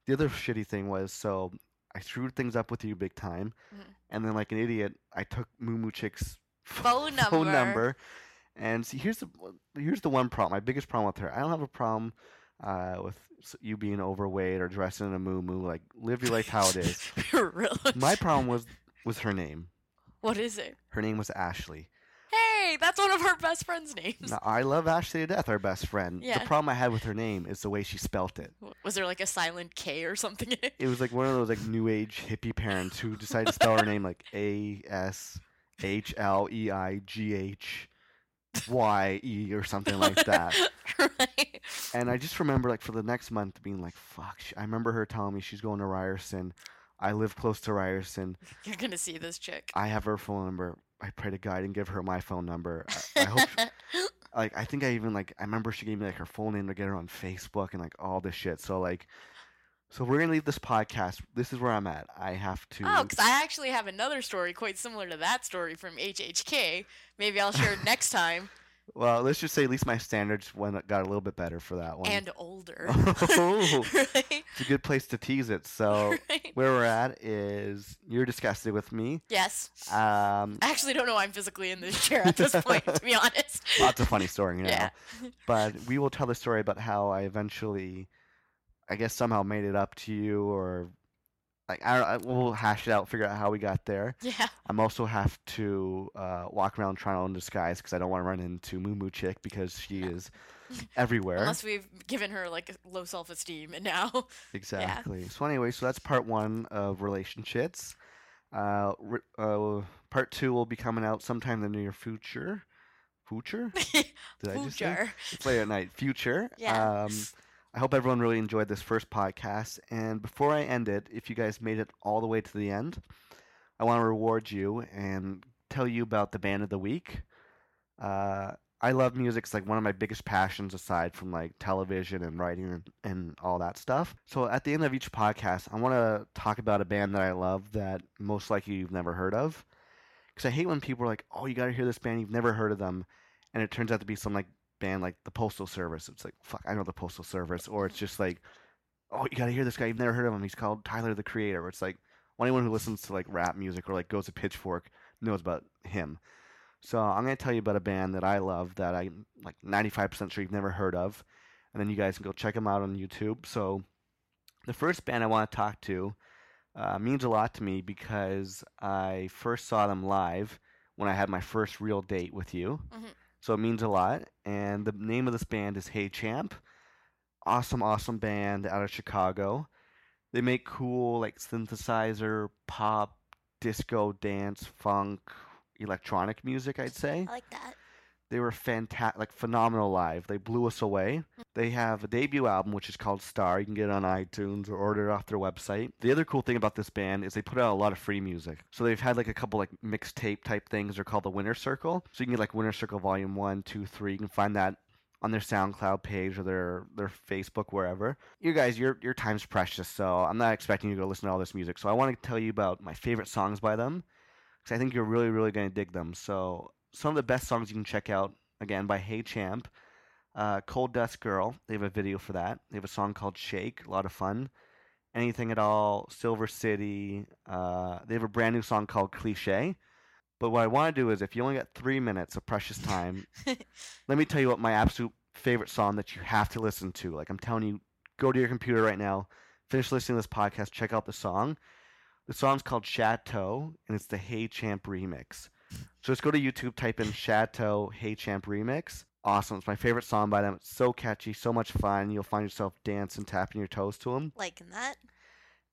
the other shitty thing was so I screwed things up with you big time, Mhm. and then like an idiot, I took Moo Moo Chick's Phone phone number. number. And see, here's the here's the one problem. My biggest problem with her. I don't have a problem uh, with you being overweight or dressing in a moo moo. Like live your life how it is. really? My problem was was her name. What is it? Her name was Ashley. That's one of her best friends' names. Now, I love Ashley to death, our best friend. Yeah. The problem I had with her name is the way she spelt it. Was there like a silent K or something it? It was like one of those like new age hippie parents who decided to spell her name like A S H L E I G H Y E or something like that. right. And I just remember, like, for the next month being like, fuck. I remember her telling me she's going to Ryerson. I live close to Ryerson. You're gonna see this chick. I have her phone number. I pray to God and give her my phone number. I, I hope, like, I think I even, like, I remember she gave me, like, her full name to get her on Facebook and, like, all this shit. So, like, so we're going to leave this podcast. This is where I'm at. I have to. Oh, because I actually have another story quite similar to that story from HHK. Maybe I'll share it next time. Well, let's just say at least my standards went got a little bit better for that one. And older. Oh. right? it's a good place to tease it. So Right? where we're at is you're disgusted with me. Yes. Um, I actually don't know why I'm physically in this chair at this point, to be honest. lots of funny story, you know. Yeah. But we will tell the story about how I eventually, I guess somehow made it up to you, or like I don't. I, we'll hash it out, figure out how we got there. Yeah. I'm also have to uh, walk around trying on disguise because I don't want to run into Moo Moo Chick because she is everywhere. Unless we've given her like low self esteem and now. Exactly. So anyway, so that's part one of relationships. Uh, re- uh, part two will be coming out sometime in the near future. Future? Did I just say? It's late at night. Future. Yeah. Um, I hope everyone really enjoyed this first podcast. And before I end it, if you guys made it all the way to the end, I want to reward you and tell you about the band of the week. Uh, I love music. It's like one of my biggest passions aside from like television and writing and, and all that stuff. So at the end of each podcast, I want to talk about a band that I love that most likely you've never heard of. Because I hate when people are like, oh, you got to hear this band, you've never heard of them. And it turns out to be some like band like the Postal Service. It's like, fuck, I know the Postal Service. Or it's just like, oh, you got to hear this guy, you've never heard of him. He's called Tyler the Creator. Or it's like, well, anyone who listens to like rap music or like goes to Pitchfork knows about him. So I'm gonna tell you about a band that I love that I'm like 95% sure you've never heard of, and then you guys can go check them out on YouTube. So the first band I want to talk to uh, means a lot to me because I first saw them live when I had my first real date with you. Mhm. So it means a lot. And the name of this band is Hey Champ. Awesome, awesome band out of Chicago. They make cool like synthesizer, pop, disco, dance, funk, electronic music, I'd say. I like that. They were fantastic, like phenomenal live. They blew us away. They have a debut album which is called Star. You can get it on iTunes or order it off their website. The other cool thing about this band is they put out a lot of free music. So they've had like a couple like mixtape type things. They're called the Winter Circle. So you can get like Winter Circle Volume One, Two, Three. You can find that on their SoundCloud page or their their Facebook wherever. You guys, your your time's precious, so I'm not expecting you to go listen to all this music. So I want to tell you about my favorite songs by them because I think you're really really going to dig them. So some of the best songs you can check out again by Hey Champ, uh, Cold Dust Girl. They have a video for that. They have a song called Shake, a lot of fun. Anything at all, Silver City. Uh, they have a brand new song called Cliche. But what I want to do is, if you only got three minutes of precious time, let me tell you what my absolute favorite song that you have to listen to. Like I'm telling you, go to your computer right now, finish listening to this podcast, check out the song. The song's called Chateau, and it's the Hey Champ remix. So just go to YouTube, type in Chateau Hey Champ remix. Awesome. It's my favorite song by them. It's so catchy, so much fun. You'll find yourself dancing, tapping your toes to them. Liking that.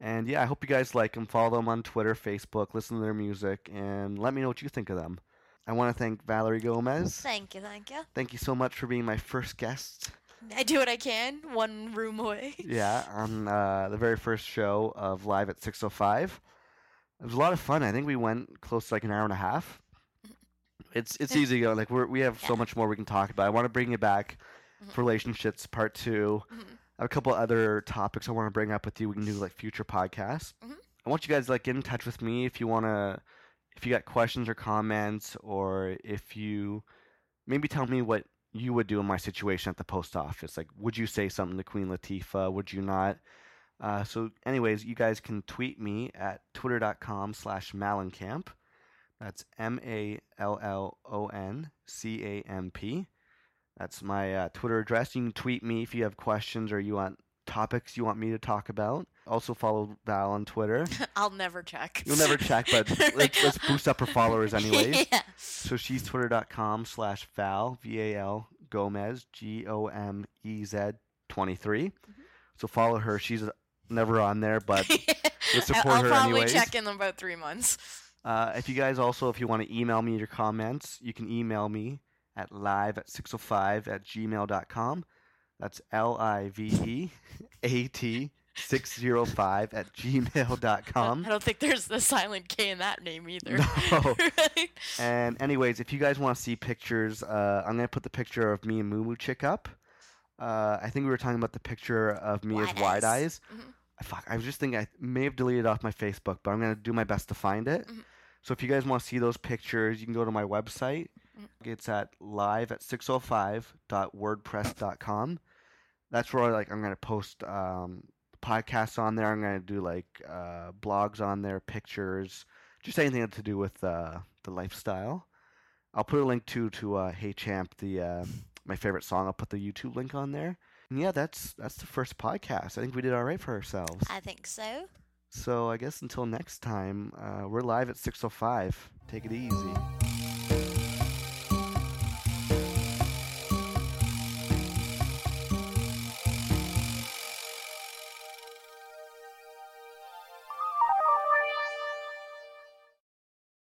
And yeah, I hope you guys like them. Follow them on Twitter, Facebook, listen to their music, and let me know what you think of them. I want to thank Valerie Gomez. Thank you, thank you. Thank you so much for being my first guest. I do what I can, one room away. Yeah, on uh, the very first show of Live at 605. It was a lot of fun. I think we went close to like an hour and a half. It's it's easy to go. Like we're, we have so much more we can talk about. I want to bring you back Mhm. for relationships part two. Mhm. I have a couple other topics I want to bring up with you. We can do like future podcasts. Mhm. I want you guys to, like get in touch with me if you want to, if you got questions or comments, or if you maybe tell me what you would do in my situation at the post office. Like, would you say something to Queen Latifah? Would you not? Uh, so, anyways, you guys can tweet me at twitter.com slash malloncamp. That's M A L L O N C A M P. That's my uh, Twitter address. You can tweet me if you have questions or you want topics you want me to talk about. Also, follow Val on Twitter. I'll never check. You'll never check, but let's, let's boost up her followers, anyways. yeah. So she's twitter.com slash Val, V A L Gomez, G O M E Z 23. So follow her. She's never on there, but Let's support I'll her probably anyways. check in about three months. Uh, if you guys also, if you want to email me your comments, you can email me at live at 605 at gmail.com. That's L I V E A T 605 at gmail.com. I don't think there's the silent K in that name either. No. Right? And anyways, if you guys want to see pictures, uh, I'm gonna put the picture of me and Moo Moo Chick up. Uh, I think we were talking about the picture of me Wide as Wide Eyes. Eyes. Mhm. I Fuck, I was just thinking I may have deleted it off my Facebook, but I'm gonna do my best to find it. Mhm. So if you guys want to see those pictures, you can go to my website. Mhm. It's at live at 605.wordpress.com. That's where like I'm gonna post um, podcasts on there. I'm gonna do like uh, blogs on there, pictures, just anything to do with uh, the lifestyle. I'll put a link to to uh, Hey Champ, the uh, my favorite song. I'll put the YouTube link on there. And yeah, that's that's the first podcast. I think we did all right for ourselves. I think so. So I guess until next time, uh, we're live at 6:05. Take it easy.